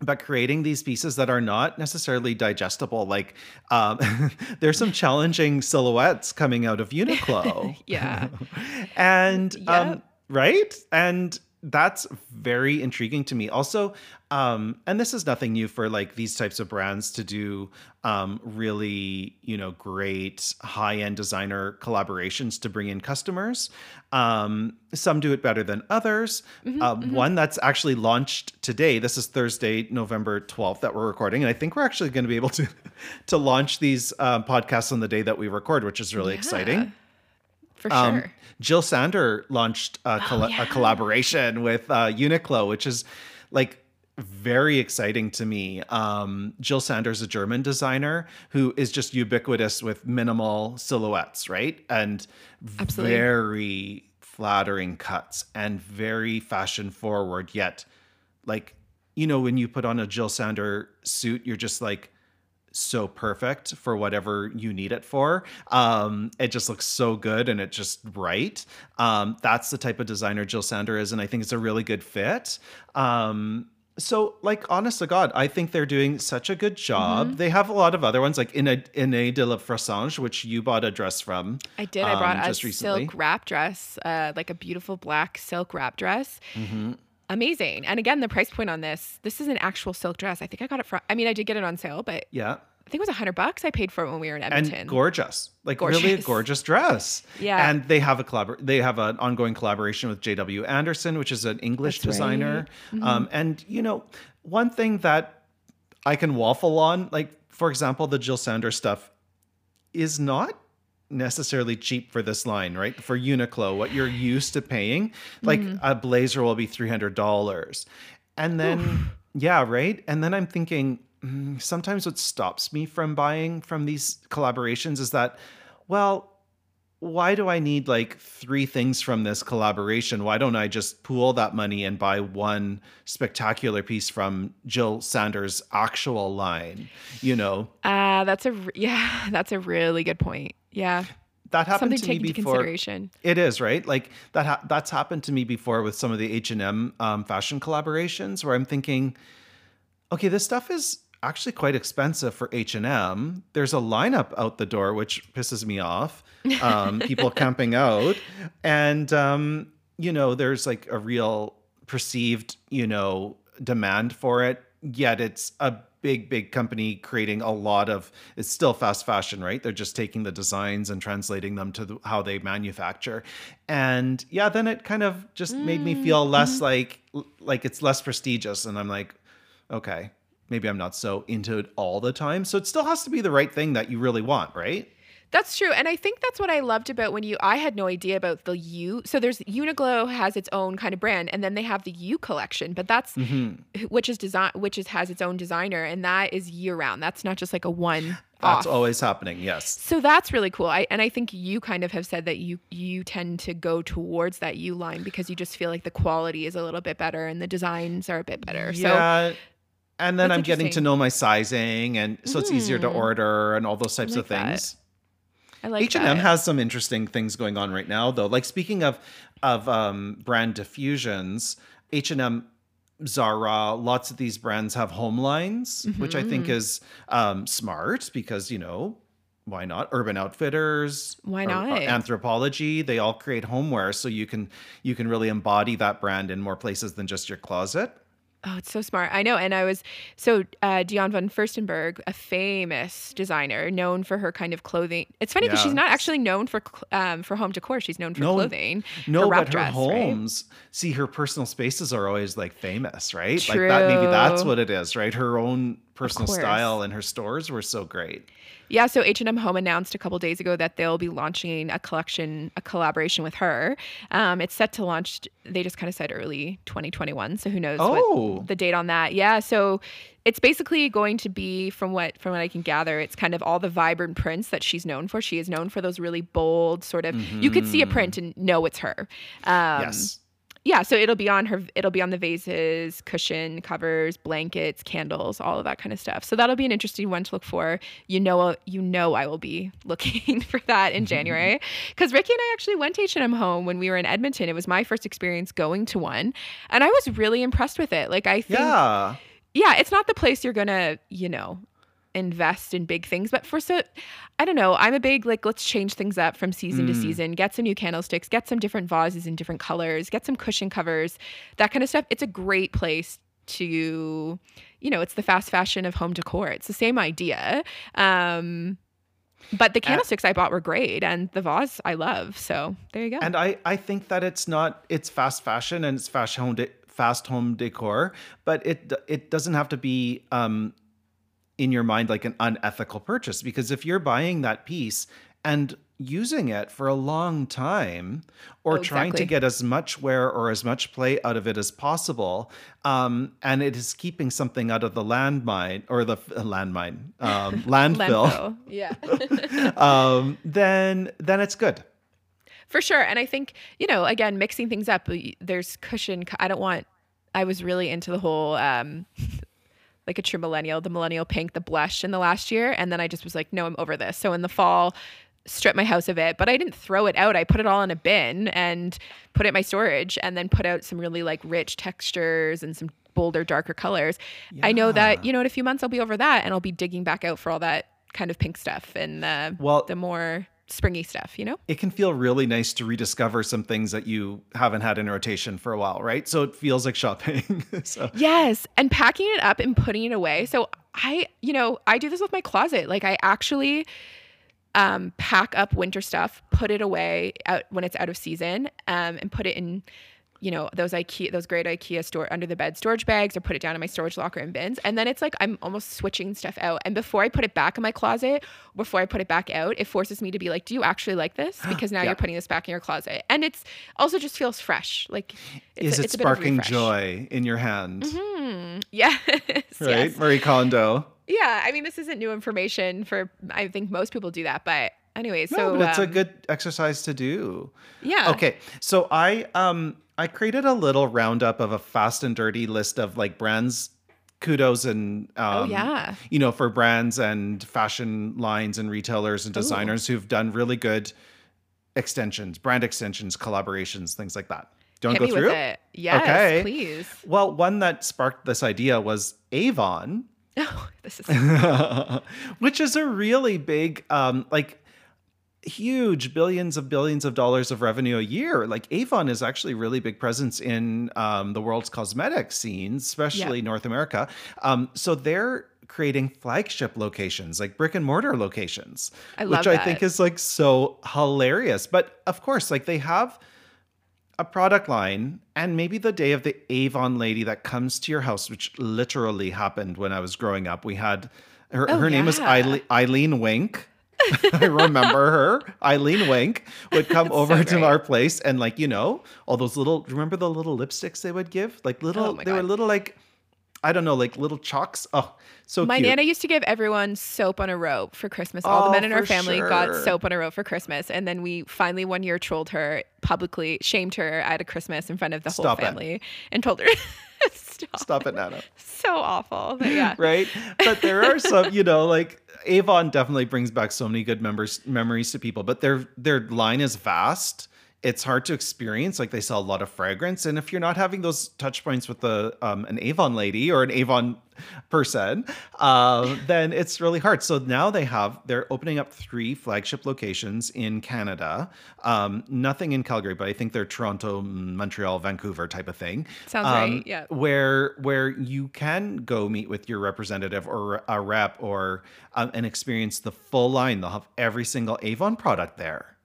B: but creating these pieces that are not necessarily digestible like um, there's some challenging silhouettes coming out of uniqlo.
A: Yeah.
B: and um, right? And that's very intriguing to me. Also um, and this is nothing new for like these types of brands to do um, really you know great high-end designer collaborations to bring in customers. Um, some do it better than others. Um, one that's actually launched today this is thursday november 12th that we're recording and i think we're actually going to be able to to launch these um, podcasts on the day that we record which is really
A: Yeah.
B: exciting
A: For
B: um,
A: sure.
B: Jill Sander launched a,
A: Oh, yeah.
B: a collaboration with uh, Uniqlo, which is like very exciting to me. Um, Jill Sander's a German designer who is just ubiquitous with minimal silhouettes, right? And
A: Absolutely.
B: very flattering cuts and very fashion forward, yet like, you know, when you put on a Jill Sander suit, you're just like, so perfect for whatever you need it for. Um, it just looks so good and it's just right. Um, that's the type of designer Jill Sander is, and I think it's a really good fit. Um, so, like, honest to God, I think they're doing such a good job.
A: Mm-hmm.
B: They have a lot of other ones, like in a in a de la Fressange, which you bought a dress from.
A: I did. I brought
B: um,
A: a
B: recently.
A: silk wrap dress, uh, like a beautiful black silk wrap dress.
B: Mm-hmm.
A: Amazing. And again, the price point on this, this is an actual silk dress. I think I got it from, I mean, I did get it on sale, but
B: Yeah.
A: I think it was a hundred bucks I paid for it when we were in Edmonton.
B: and gorgeous like really a
A: Gorgeous.
B: gorgeous dress
A: Yeah.
B: and they have a collabor- they have an ongoing collaboration with jw anderson which is an english
A: That's right.
B: designer um, and you know one thing that i can waffle on like for example the jill sanders stuff is not necessarily cheap for this line right? For uniqlo what you're used to paying like a blazer will be $300 and then yeah right? And then i'm thinking mm, sometimes what stops me from buying from these collaborations is that well why do i need like three things from this collaboration why don't i just pool that money and buy one spectacular piece from jill sanders actual line you know
A: uh, that's a, yeah, that's a really good point. Yeah.
B: that happened
A: Something to
B: me
A: into
B: before
A: consideration.
B: It is right. Like that. Ha- that's happened to me before with some of the H and M um, fashion collaborations, where I'm thinking, okay, this stuff is actually quite expensive for H and M. There's a lineup out the door, which pisses me off. Um, people camping out, and um, you know, there's like a real perceived, you know, demand for it. Yet it's a big, big company creating a lot of. It's still fast fashion, right? They're just taking the designs and translating them to the, how they manufacture, and yeah, then it kind of just made me feel less like like it's less prestigious, and I'm like, okay, maybe I'm not so into it all the time. So it still has to be the right thing that you really want, right?
A: That's true. And I think that's what I loved about when you I had no idea about the U. So there's Uniqlo has its own kind of brand and then they have the U collection, but that's
B: Mm-hmm.
A: which is design which is has its own designer and that is year round. That's not just like a one
B: That's
A: off.
B: always happening. Yes.
A: So that's really cool. I and I think you kind of have said that you you tend to go towards that U line because you just feel like the quality is a little bit better and the designs are a bit better. So
B: Yeah. And then
A: That's
B: I'm getting to know my sizing, and so it's easier to
A: Mm.
B: order and all those types of
A: like that.
B: things.
A: I like
B: H and
A: that.
B: M has some interesting things going on right now, though. Like speaking of of um, brand diffusions, H and M, Zara, lots of these brands have home lines, which I think
A: Mhm.
B: is um, smart because you know why not? Urban Outfitters,
A: Why
B: or- or
A: not?
B: Anthropologie, they all create homeware, so you can you can really embody that brand in more places than just your closet.
A: Oh, it's so smart. I know. And I was so uh, Diane von Furstenberg, a famous designer, known for her kind of clothing. It's funny because she's not actually known for um, for home decor. She's known for
B: No,
A: clothing.
B: No,
A: wrap
B: but her
A: dress, right?
B: homes, see, her personal spaces are always like famous, right? Like that. Maybe that's what it is, right? Her own personal style and her stores were so great.
A: Yeah, so H&M Home announced a couple days ago that they'll be launching a collection, a collaboration with her. Um, it's set to launch. They just kind of said early 2021. So who knows
B: Oh.
A: what the date on that? Yeah, so it's basically going to be from what from what I can gather, it's kind of all the vibrant prints that she's known for. She is known for those really bold sort of. You could see a print and know it's her. Um,
B: yes.
A: Yeah so it'll be on her it'll be on the vases cushion covers blankets candles all of that kind of stuff. So that'll be an interesting one to look for. You know uh, you know i will be looking for that in mm-hmm. january. Because ricky and i actually went to h&m home when we were in edmonton. It was my first experience going to one and i was really impressed with it. Like i think
B: Yeah.
A: yeah, it's not the place you're gonna, you know, invest in big things. But for so, I don't know. I'm a big like let's change things up from season to
B: Mm.
A: season. Get some new candlesticks. Get some different vases in different colors. Get some cushion covers. That kind of stuff. It's a great place to, you know, it's the fast fashion of home decor. It's the same idea. Um, but the candlesticks I bought were great, and the vase I love. So there you go.
B: And I, I think that it's not it's fast fashion and it's fast home de- fast home decor, but it it doesn't have to be um in your mind like an unethical purchase because if you're buying that piece and using it for a long time or
A: Oh,
B: trying to get as much wear or as much play out of it as possible um, and it is keeping something out of the landmine or the uh, landmine um, landfill,
A: Landfill. Yeah.
B: um, then then it's good
A: For sure. And I think, you know, again, mixing things up, there's cushion. I don't want, I was really into the whole, um, like a true millennial, the millennial pink, the blush in the last year. And then I just was like, no, I'm over this. So in the fall, stripped my house of it, but I didn't throw it out. I put it all in a bin and put it in my storage and then put out some really like rich textures and some bolder, darker colors. I know that, you know, in a few months I'll be over that and I'll be digging back out for all that kind of pink stuff and the,
B: Well-
A: the more springy stuff, you know?
B: it can feel really nice to rediscover some things that you haven't had in rotation for a while, right? So it feels like shopping. so
A: Yes, and packing it up and putting it away. So I, you know, I do this with my closet. Like I actually um pack up winter stuff, put it away out when it's out of season, um, and put it in you know those IKEA those great IKEA store under the bed storage bags or put it down in my storage locker and bins and then it's like I'm almost switching stuff out and before I put it back in my closet before I put it back out it forces me to be like do you actually like this because now
B: Yeah.
A: you're putting this back in your closet and it's also just feels fresh like it's
B: is
A: a,
B: it
A: it's bit of a
B: sparking joy in your hand?
A: Hmm. Yes.
B: Right?
A: yes.
B: Marie Kondo.
A: Yeah. I mean, this isn't new information for, I think most people do that. But anyway,
B: No,
A: so.
B: but it's a
A: um,
B: good exercise to do.
A: Yeah.
B: Okay, so I um I created a little roundup of a fast and dirty list of like brands kudos and um
A: Oh, yeah.
B: you know for brands and fashion lines and retailers and
A: Ooh.
B: designers who've done really good extensions, brand extensions, collaborations, things like that. Do you want
A: Hit
B: to
A: me
B: go through?
A: it. Yes,
B: Okay.
A: please.
B: Well, one that sparked this idea was Avon,
A: Oh, this is.
B: which is a really big, um, like huge billions of billions of dollars of revenue a year. Like Avon is actually a really big presence in um, the world's cosmetic scene, especially North America. Um, so they're creating flagship locations, like brick and mortar locations,
A: I
B: which I think is like so hilarious. But of course, like they have a product line and maybe the day of the Avon lady that comes to your house, which literally happened when I was growing up. We had her,
A: Oh,
B: her name was
A: yeah.
B: Eileen, Eileen Wink. I remember her. Eileen Wink would come
A: That's
B: over
A: so
B: to our place and like, you know, all those little remember the little lipsticks they would give? Like little
A: Oh
B: they were little like I don't know, like little chalks. Oh, so
A: My
B: cute.
A: nana used to give everyone soap on a rope for Christmas. All the
B: Oh,
A: men in our family got soap on a rope for Christmas. And then we finally one year trolled her publicly, shamed her at a Christmas in front of the
B: Stop it.
A: whole family and told her, stop.
B: Stop it, Nana.
A: So awful. But yeah.
B: right? But there are some, you know, like Avon definitely brings back so many good members memories to people. But their their line is vast. It's hard to experience. Like they sell a lot of fragrance, and if you're not having those touch points with the um, an Avon lady or an Avon person, uh, then it's really hard. So now they have they're opening up three flagship locations in Canada. Um, nothing in Calgary, but I think they're Toronto, Montreal, Vancouver type of thing.
A: Sounds
B: Um,
A: right, yeah.
B: where where you can go meet with your representative or a rep or um, and experience the full line. They'll have every single Avon product there.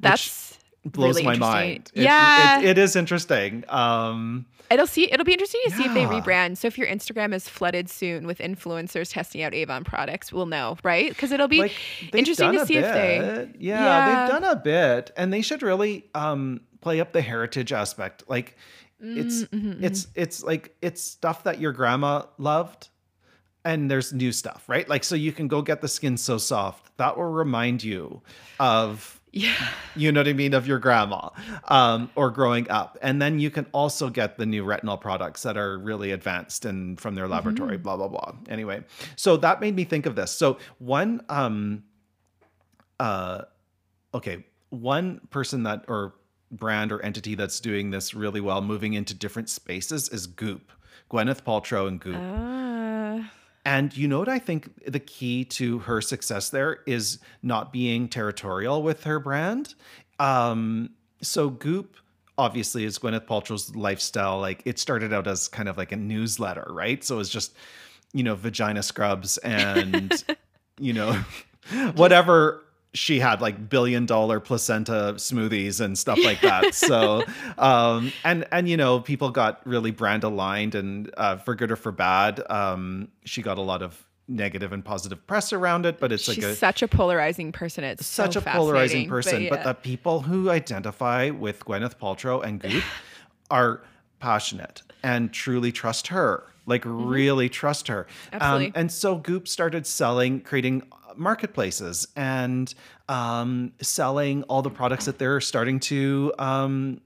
A: That's
B: Blows
A: really
B: my mind. It-
A: yeah.
B: it, it is interesting. Um,
A: It'll see. It'll be interesting to see if they rebrand. So if your Instagram is flooded soon with influencers testing out Avon products, we'll know, right? Because it'll be
B: like
A: interesting to see if they.
B: yeah,
A: Yeah.
B: they've done a bit, and they should really um, play up the heritage aspect. Like it's
A: Mm,
B: it's it's like it's stuff that your grandma loved. And there's new stuff, right? Like, so you can go get the skin so soft. That will remind you of
A: Yeah.
B: you know what I mean, of your grandma um, or growing up. And then you can also get the new retinol products that are really advanced and from their laboratory, blah, blah, blah. Anyway, so that made me think of this. So, one, um, uh, okay, one person that or brand or entity that's doing this really well, moving into different spaces, is Goop, Gwyneth Paltrow and Goop.
A: Ah.
B: And you know what I think the key to her success there is not being territorial with her brand. Um, so Goop obviously is Gwyneth Paltrow's lifestyle. Like it started out as kind of like a newsletter, right? So it was just, you know, vagina scrubs and, you know, whatever she had like billion dollar placenta smoothies and stuff like that. so, um, and, and, you know, people got really brand aligned and, uh, for good or for bad, um, she got a lot of negative and positive press around it, but it's
A: She's
B: like a,
A: such a polarizing person. It's
B: such
A: so
B: a polarizing person. But,
A: yeah.
B: the people who identify with Gwyneth Paltrow and Goop are passionate and truly trust her, like really trust her.
A: Mm-hmm. Absolutely.
B: and so Goop started selling, creating marketplaces and um, selling all the products that they're starting to. Um,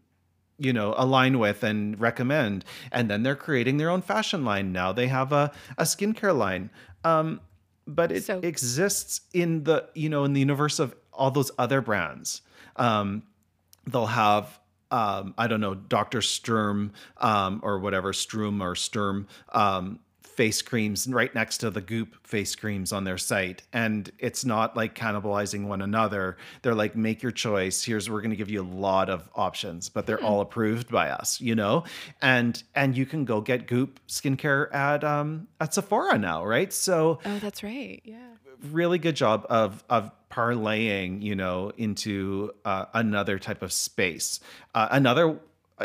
B: you know align with and recommend. And then they're creating their own fashion line. Now they have a, a skincare line. Um, but it
A: So-
B: exists in the you know in the universe of all those other brands. Um, they'll have um, i don't know dr sturm um, or whatever strum or sturm um, face creams right next to the goop face creams on their site. And it's not like cannibalizing one another. They're like make your choice. Here's we're going to give you a lot of options. But they're all approved by us you know? And and you can go get goop skincare at um at sephora now right? So
A: oh, that's right. Yeah.
B: really good job of of parlaying you know into uh, another type of space. Uh, another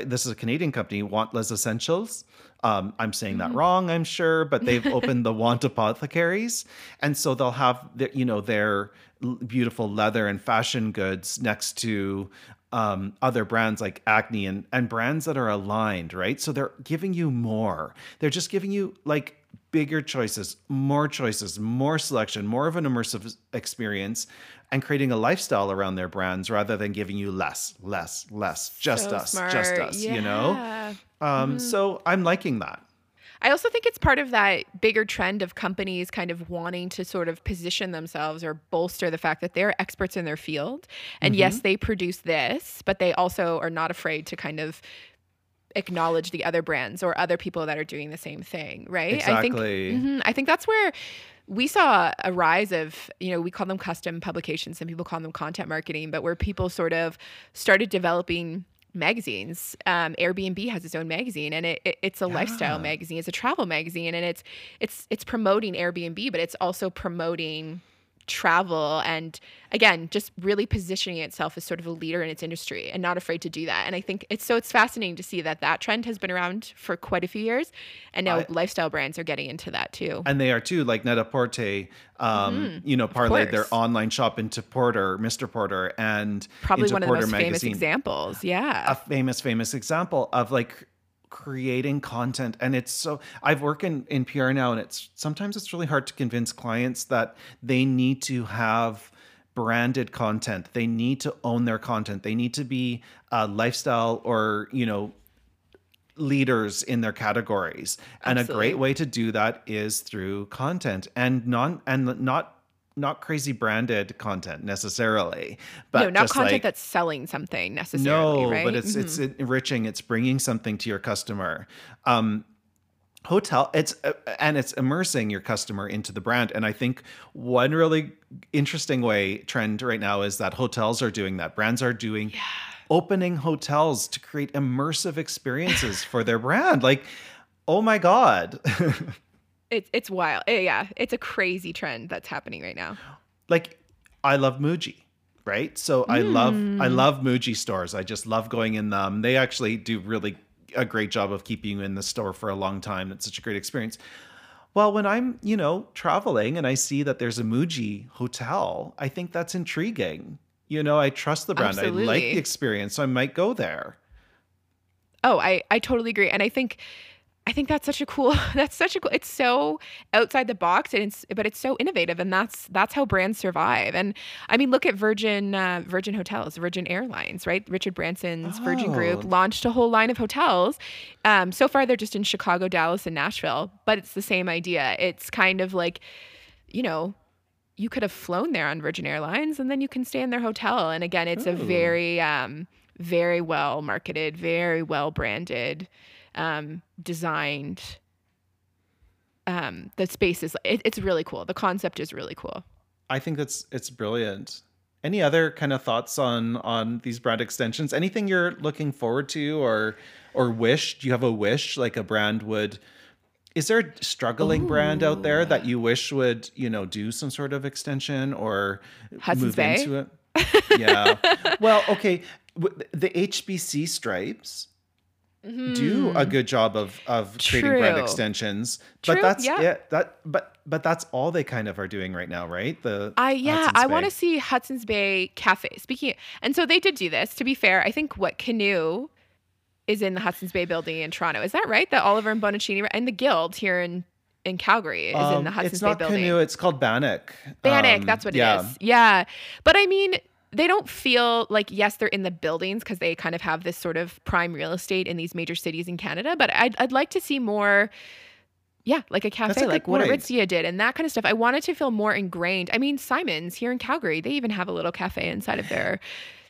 B: this is a canadian company Want Les Essentiels um, i'm saying that wrong i'm sure but they've opened the want apothecaries and so they'll have their, you know their beautiful leather and fashion goods next to um, other brands like Acne and, and brands that are aligned, right? So they're giving you more. They're just giving you like bigger choices, more choices, more selection, more of an immersive experience, and creating a lifestyle around their brands rather than giving you less, less, less, just
A: So
B: us, just
A: smart.
B: us, you know?
A: Yeah.
B: Um, So I'm liking that.
A: I also think it's part of that bigger trend of companies kind of wanting to sort of position themselves or bolster the fact that they're experts in their field. And
B: Mm-hmm.
A: yes, they produce this, but they also are not afraid to kind of acknowledge the other brands or other people that are doing the same thing, right? I think
B: Exactly.
A: Mhm. I think that's where we saw a rise of, you know, we call them custom publications, some people call them content marketing, but where people sort of started developing magazines. Um, Airbnb has its own magazine, and it, it it's a lifestyle magazine. It's a travel magazine, and it's it's it's promoting Airbnb, but it's also promoting travel and again just really positioning itself as sort of a leader in its industry and not afraid to do that. And i think it's so it's fascinating to see that that trend has been around for quite a few years and now
B: I-
A: lifestyle brands are getting into that too.
B: And they are too, like Net-a-Porter, um, you know, parlayed their online shop into Porter, Mr. Porter, and
A: probably one of the most famous examples yeah.
B: A famous famous example of like creating content and it's so I've worked in in PR now and it's sometimes it's really hard to convince clients that they need to have branded content. They need to own their content. They need to be uh, lifestyle or, you know, leaders in their categories. And
A: Absolutely.
B: a great way to do that is through content and non and not not crazy branded content necessarily, but
A: no, not content
B: like,
A: that's selling something necessarily,
B: no,
A: right?
B: but it's
A: Mhm.
B: it's enriching. It's bringing something to your customer. Um, hotel it's uh, and it's immersing your customer into the brand and i think one really interesting way trend right now is that hotels are doing that brands are doing opening hotels to create immersive experiences for their brand like oh my god
A: it's it's wild. Eh, Yeah, it's a crazy trend that's happening right now.
B: like I love Muji, right? So I love
A: Mm.
B: I love Muji stores. I just love going in them. They actually do really a great job of keeping you in the store for a long time. It's such a great experience. Well, when I'm, you know, traveling and I see that there's a Muji hotel, I think that's intriguing. You know, I trust the brand. I like the experience, so I might go there.
A: Oh, I I totally agree, and I think I think that's such a cool. That's such a cool. It's so outside the box, and it's but it's so innovative, and that's that's how brands survive. And I mean, look at Virgin uh, Virgin Hotels, Virgin Airlines, right? Richard Branson's Virgin Group
B: Oh.
A: launched a whole line of hotels. Um, so far, they're just in Chicago, Dallas, and Nashville, but it's the same idea. It's kind of like, you know. You could have flown there on Virgin Airlines, and then you can stay in their hotel. And again, it's a very, um, very well marketed, very well branded um, designed. Um, the space is it, it's really cool. The concept is really cool.
B: I think that's it's brilliant. Any other kind of thoughts on on these brand extensions? Anything you're looking forward to or or wish? Do you have a wish like a brand would is there a struggling brand out there that you wish would, you know, do some sort of extension or
A: Hudson's
B: move
A: Bay?
B: into it? Yeah. well, okay. The HBC stripes do a good job of of creating brand
A: Mm-hmm.
B: Extensions, but
A: True,
B: that's
A: yeah.
B: it. That but but that's all they kind of are doing right now, right? The
A: I yeah,
B: Hudson's
A: I want to see Hudson's Bay Cafe. Speaking, and so they did do this. To be fair, I think what Canoe is in the Hudson's Bay building in Toronto. Is that right? That Oliver and Bonacini and the Guild here in in Calgary is in
B: Um,
A: the Hudson's Bay building.
B: it's not canoe. It's called Bannock.
A: Bannock,
B: Um,
A: that's what
B: yeah.
A: it is. Yeah. But I mean, they don't feel like, yes, they're in the buildings because they kind of have this sort of prime real estate in these major cities in Canada. But I'd, I'd like to see more, yeah, like a cafe,
B: a
A: like what
B: point.
A: Aritzia did and that kind of stuff. I wanted to feel more ingrained. I mean, Simon's here in Calgary, they even have a little cafe inside of their.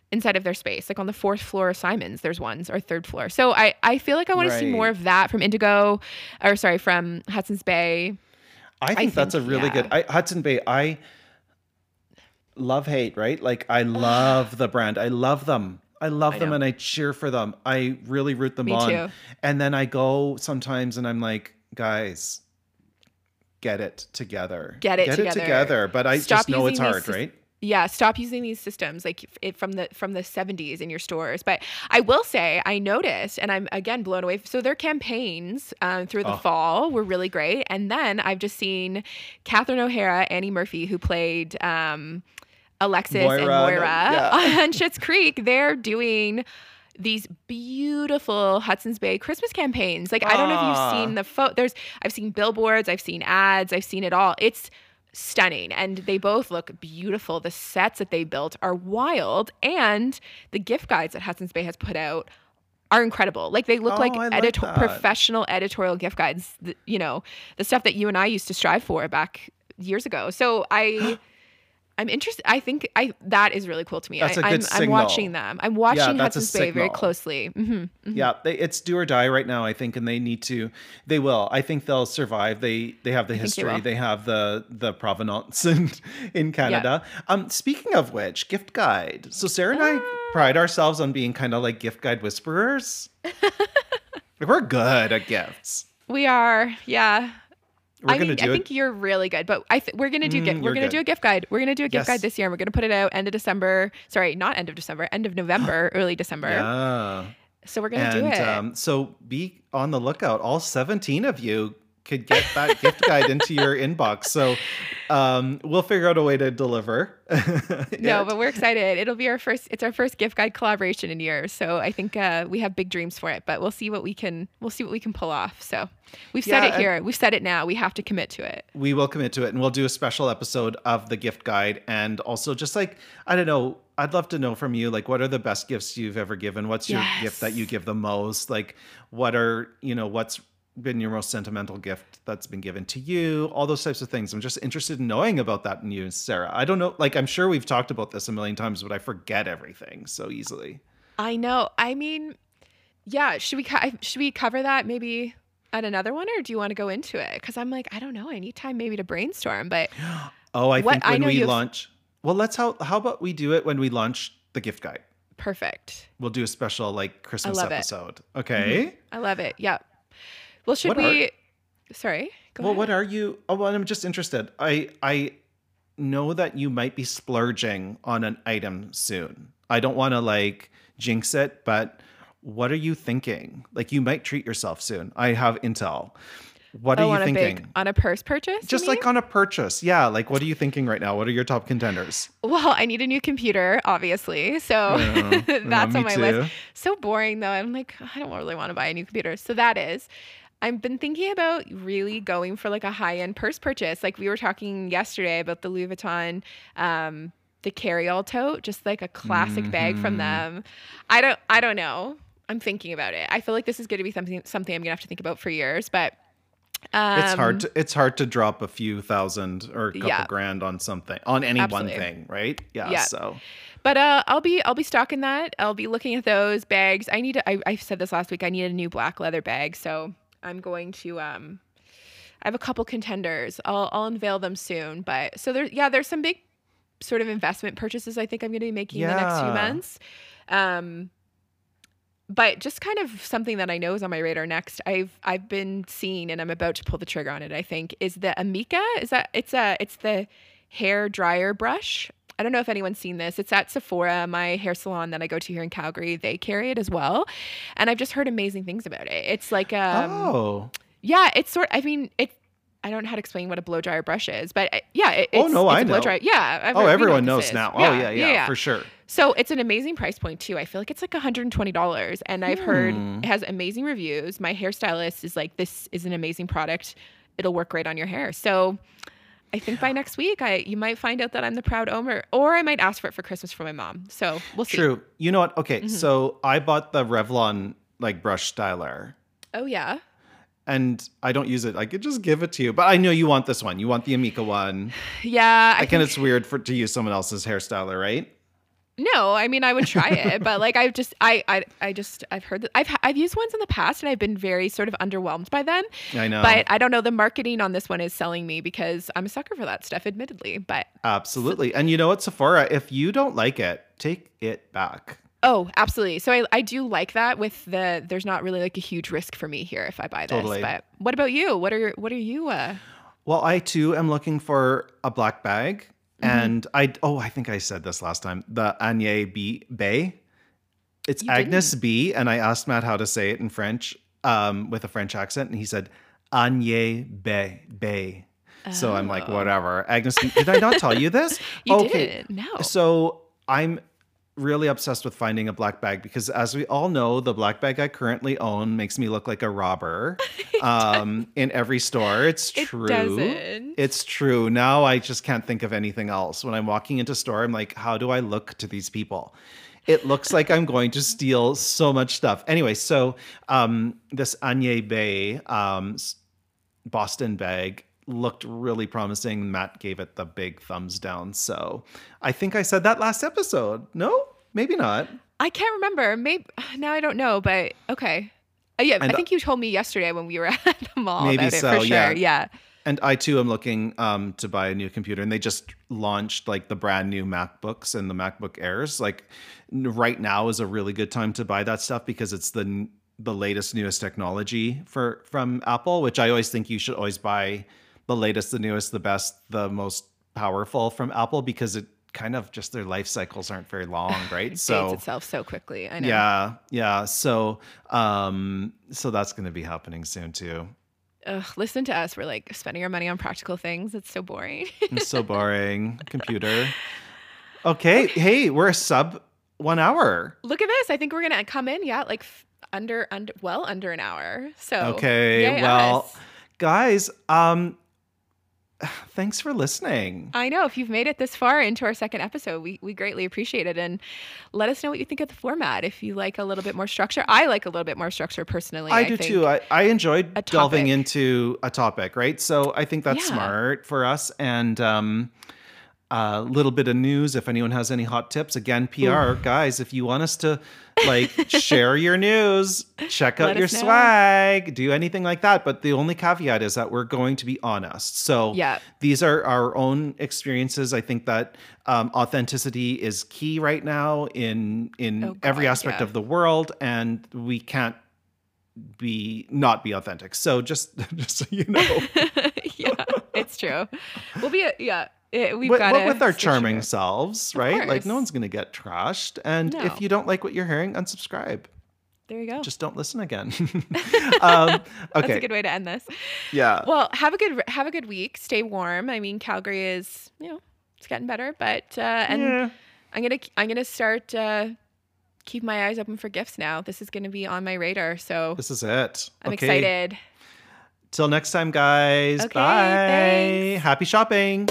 A: Inside of their space, like on the fourth floor of Simon's, there's ones or third floor. So I, I feel like I want to see more of that from Indigo, or sorry, from Hudson's Bay.
B: I think that's a really
A: yeah.
B: good I, Hudson Bay. I love hate, right? Like I love the brand. I love them. I love
A: I
B: them
A: know.
B: and I cheer for them. I really root them
A: Me
B: on.
A: too.
B: And then I go sometimes and I'm like, guys, get it together.
A: Get it
B: get
A: together.
B: it together. But I
A: Stop
B: just know it's hard, right?
A: yeah stop using these systems like it, from the from the 70s in your stores but i will say i noticed and i'm again blown away so their campaigns um, through the
B: Oh.
A: fall were really great and then i've just seen catherine o'hara annie murphy who played um, alexis and
B: Moira, no,
A: moira
B: yeah.
A: on Schitt's creek they're doing these beautiful Hudson's Bay Christmas campaigns. Like I don't know if you've seen the photo. There's I've seen billboards, I've seen ads, I've seen it all. It's stunning and they both look beautiful. The sets that they built are wild and the gift guides that Hudson's Bay has put out are incredible. Like they look
B: Oh,
A: like,
B: I like
A: professional editorial gift guides, you know, the stuff that you and I used to strive for back years ago. So I I'm interested. I think I that is really cool to me.
B: That's
A: I,
B: a good
A: I'm, I'm watching them. I'm watching
B: a
A: Hudson's Bay very closely. hmm
B: Yeah, they, it's do or die right now, I think, and they need to. They will. I think they'll survive. They they have the
A: they
B: history.
A: will.
B: They, have the the provenance in in Canada. Um, speaking of which, gift guide. So Sara and I
A: Ah.
B: pride ourselves on being kind of like gift guide whisperers. Like, We're good at gifts.
A: We are, yeah.
B: We're
A: I mean,
B: do
A: I think you're really good, but I th- we're gonna do
B: Mm.
A: We're gonna
B: good.
A: do a gift guide. We're gonna do a gift
B: Yes.
A: guide this year. and We're gonna put it out end of December. Sorry, not end of December. End of November, early December.
B: Yeah.
A: So we're gonna
B: and
A: do it.
B: um, so be on the lookout. All 17 of you could get that gift guide into your inbox. So um, we'll figure out a way to deliver.
A: no, but we're excited. It'll be our first. It's our first gift guide collaboration in years. So I think uh, we have big dreams for it. But we'll see what we can. We'll see what we can pull off. So we've said it here. We've said it now. We have to commit to it.
B: we will commit to it and we'll do a special episode of the gift guide and also just like i don't know i'd love to know from you like what are the best gifts you've ever given what's your
A: Yes.
B: gift that you give the most like what are you know what's been your most sentimental gift that's been given to you all those types of things i'm just interested in knowing about that in you sara i don't know like i'm sure we've talked about this a million times but i forget everything so easily
A: I know. I mean, yeah. Should we should we cover that maybe at another one, or do you want to go into it? Because I'm like, I don't know. I need time maybe to brainstorm. But
B: oh i
A: What-
B: think when
A: know
B: we launch well let's how how about we do it when we launch the gift guide
A: perfect.
B: We'll do a special like Christmas
A: love it.
B: episode. Okay. Mm-hmm.
A: I love it. Yeah. Well, should
B: What are-
A: we? Sorry. Go
B: Well,
A: ahead.
B: what are you? Oh, well, I'm just interested. I I know that you might be splurging on an item soon. I don't want to like jinx it, but what are you thinking? Like you might treat yourself soon. I have intel. What oh, are
A: oh,
B: you
A: on
B: thinking?
A: big on a purse purchase?
B: just like on a purchase. Yeah, like what are you thinking right now? What are your top contenders?
A: Well, I need a new computer, obviously. So
B: Yeah, yeah,
A: that's
B: me
A: on my
B: too.
A: list. So boring though. I'm like, I don't really want to buy a new computer. So that is. I've been thinking about really going for like a high end purse purchase. Like we were talking yesterday about the Louis Vuitton, um, the carry-all tote, just like a classic bag from
B: Mhm.
A: them. I don't, I don't know. I'm thinking about it. I feel like this is going to be something, something I'm gonna have to think about for years. But um,
B: it's hard to it's hard to drop a few thousand or a couple
A: Yeah.
B: grand on something on any
A: Absolutely.
B: one thing, right? Yeah.
A: Yeah.
B: So
A: But uh, I'll be I'll be stocking that. I'll be looking at those bags. I need to, I, I said this last week. I need a new black leather bag, so I'm going to um, I have a couple contenders. I'll I'll unveil them soon. But so there, yeah, there's some big sort of investment purchases I think I'm going to be making in the next few months. Um, but just kind of something that I know is on my radar next. I've I've been seeing and I'm about to pull the trigger on it. I think is the Amika. Is that it's a it's the hair dryer brush. I don't know if anyone's seen this. It's at Sephora, my hair salon that I go to here in Calgary. They carry it as well, and I've just heard amazing things about it. It's like um,
B: oh.
A: yeah, it's sort. I mean, it. I don't know how to explain what a blow dryer brush is, but uh, yeah, it,
B: Oh, no,
A: it's
B: I
A: a blow
B: know.
A: dryer. Yeah, I've-
B: Oh,
A: we know
B: everyone knows now. Oh, yeah, yeah, for sure.
A: So it's an amazing price point too. I feel like it's like $120 and I've heard
B: Hmm.
A: it has amazing reviews. My hairstylist is like this is an amazing product. It'll work great on your hair. So I think by next week I you might find out that I'm the proud owner or I might ask for it for Christmas for my mom. So we'll see.
B: True. You know what? Okay,
A: Mhm.
B: so I bought the Revlon like brush styler.
A: Oh yeah.
B: And I don't use it. I could just give it to you. But I know you want this one. You want the Amika one.
A: Yeah. I
B: I can it's weird for to use someone else's hairstyler, right?
A: No, I mean I would try it, but like I've just I I I just I've heard that I've I've used ones in the past and I've been very sort of underwhelmed by them.
B: I know.
A: But I don't know the marketing on this one is selling me because I'm a sucker for that stuff admittedly. But
B: Absolutely. And you know what, Sephora, if you don't like it, take it back.
A: oh, absolutely. So I I do like that with the there's not really like a huge risk for me here if I buy this.
B: Totally.
A: But what about you? What are your what are you uh
B: Well, I too am looking for a black bag.
A: Mm-hmm.
B: And I oh, I think I said this last time. The Agnès B Bay. It's
A: You
B: Agnes B, and I asked Matt how to say it in French, um, with a French accent, and he said Agnès Bay Bay. So I'm like,
A: Oh.
B: whatever. Agnes, B. did I not tell you this?
A: You didn't. No.
B: So I'm really obsessed with finding a black bag because, as we all know, the black bag I currently own makes me look like a robber um, in every store. It's
A: It
B: true.
A: doesn't.
B: It's true. Now I just can't think of anything else. When I'm walking into store, I'm like, how do I look to these people? It looks like I'm going to steal so much stuff. Anyway, so um, this Agnès Bay um, Boston bag looked really promising. Matt gave it the big thumbs down. So I think I said that last episode. No, maybe not.
A: I can't remember. Maybe now I don't know, but okay. Uh, yeah,
B: And-
A: I think you told me yesterday when we were at the mall
B: Maybe
A: about it
B: so,
A: for sure.
B: yeah.
A: yeah.
B: And I too am looking um, to buy a new computer, and they just launched like the brand new MacBooks and the MacBook Airs. Like right now is a really good time to buy that stuff because it's the the latest newest technology for from Apple, which I always think you should always buy the latest, the newest, the best, the most powerful from Apple because it kind of just their life cycles aren't very long, right?
A: So it
B: so
A: itself so quickly. I know.
B: yeah, yeah. So um, so that's going to be happening soon too.
A: ugh, listen to us. We're like spending our money on practical things. It's so boring.
B: It's so boring. Computer. Okay. Hey, we're a sub one hour.
A: Look at this. I think we're gonna come in, yeah, like f- under under well under an hour. So
B: Okay. well,
A: us.
B: guys, um, thanks for listening.
A: I know if you've made it this far into our second episode, we, we greatly appreciate it. And let us know what you think of the format. If you like a little bit more structure, I like a little bit more structure personally.
B: I, do
A: think.
B: too. I, I enjoyed delving into a topic, right? So I think that's
A: Yeah.
B: smart for us. And um, a little bit of news. If anyone has any hot tips, again, PR guys. If you want us to like share your news, check out
A: Let
B: your swag, do anything like that. But the only caveat is that we're going to be honest. So
A: Yeah.
B: these are our own experiences. I think that um, authenticity is key right now in in
A: Oh,
B: every aspect
A: yeah.
B: of the world, and we can't be not be authentic. So just just so you know,
A: yeah, it's true. We'll be, yeah, it, we've
B: with,
A: got
B: but with our charming selves, right? Like no one's gonna get trashed. And
A: No.
B: if you don't like what you're hearing, unsubscribe.
A: There you go.
B: Just don't listen again. um,
A: That's a good way to end this.
B: yeah.
A: Well, have a good have a good week. Stay warm. I mean, Calgary is you know it's getting better, but uh, and
B: yeah.
A: I'm gonna I'm gonna start uh, keep my eyes open for gifts now. This is gonna be on my radar, so
B: This is it.
A: I'm
B: okay.
A: excited.
B: Till next time, guys.
A: Okay,
B: Bye.
A: thanks.
B: Happy shopping.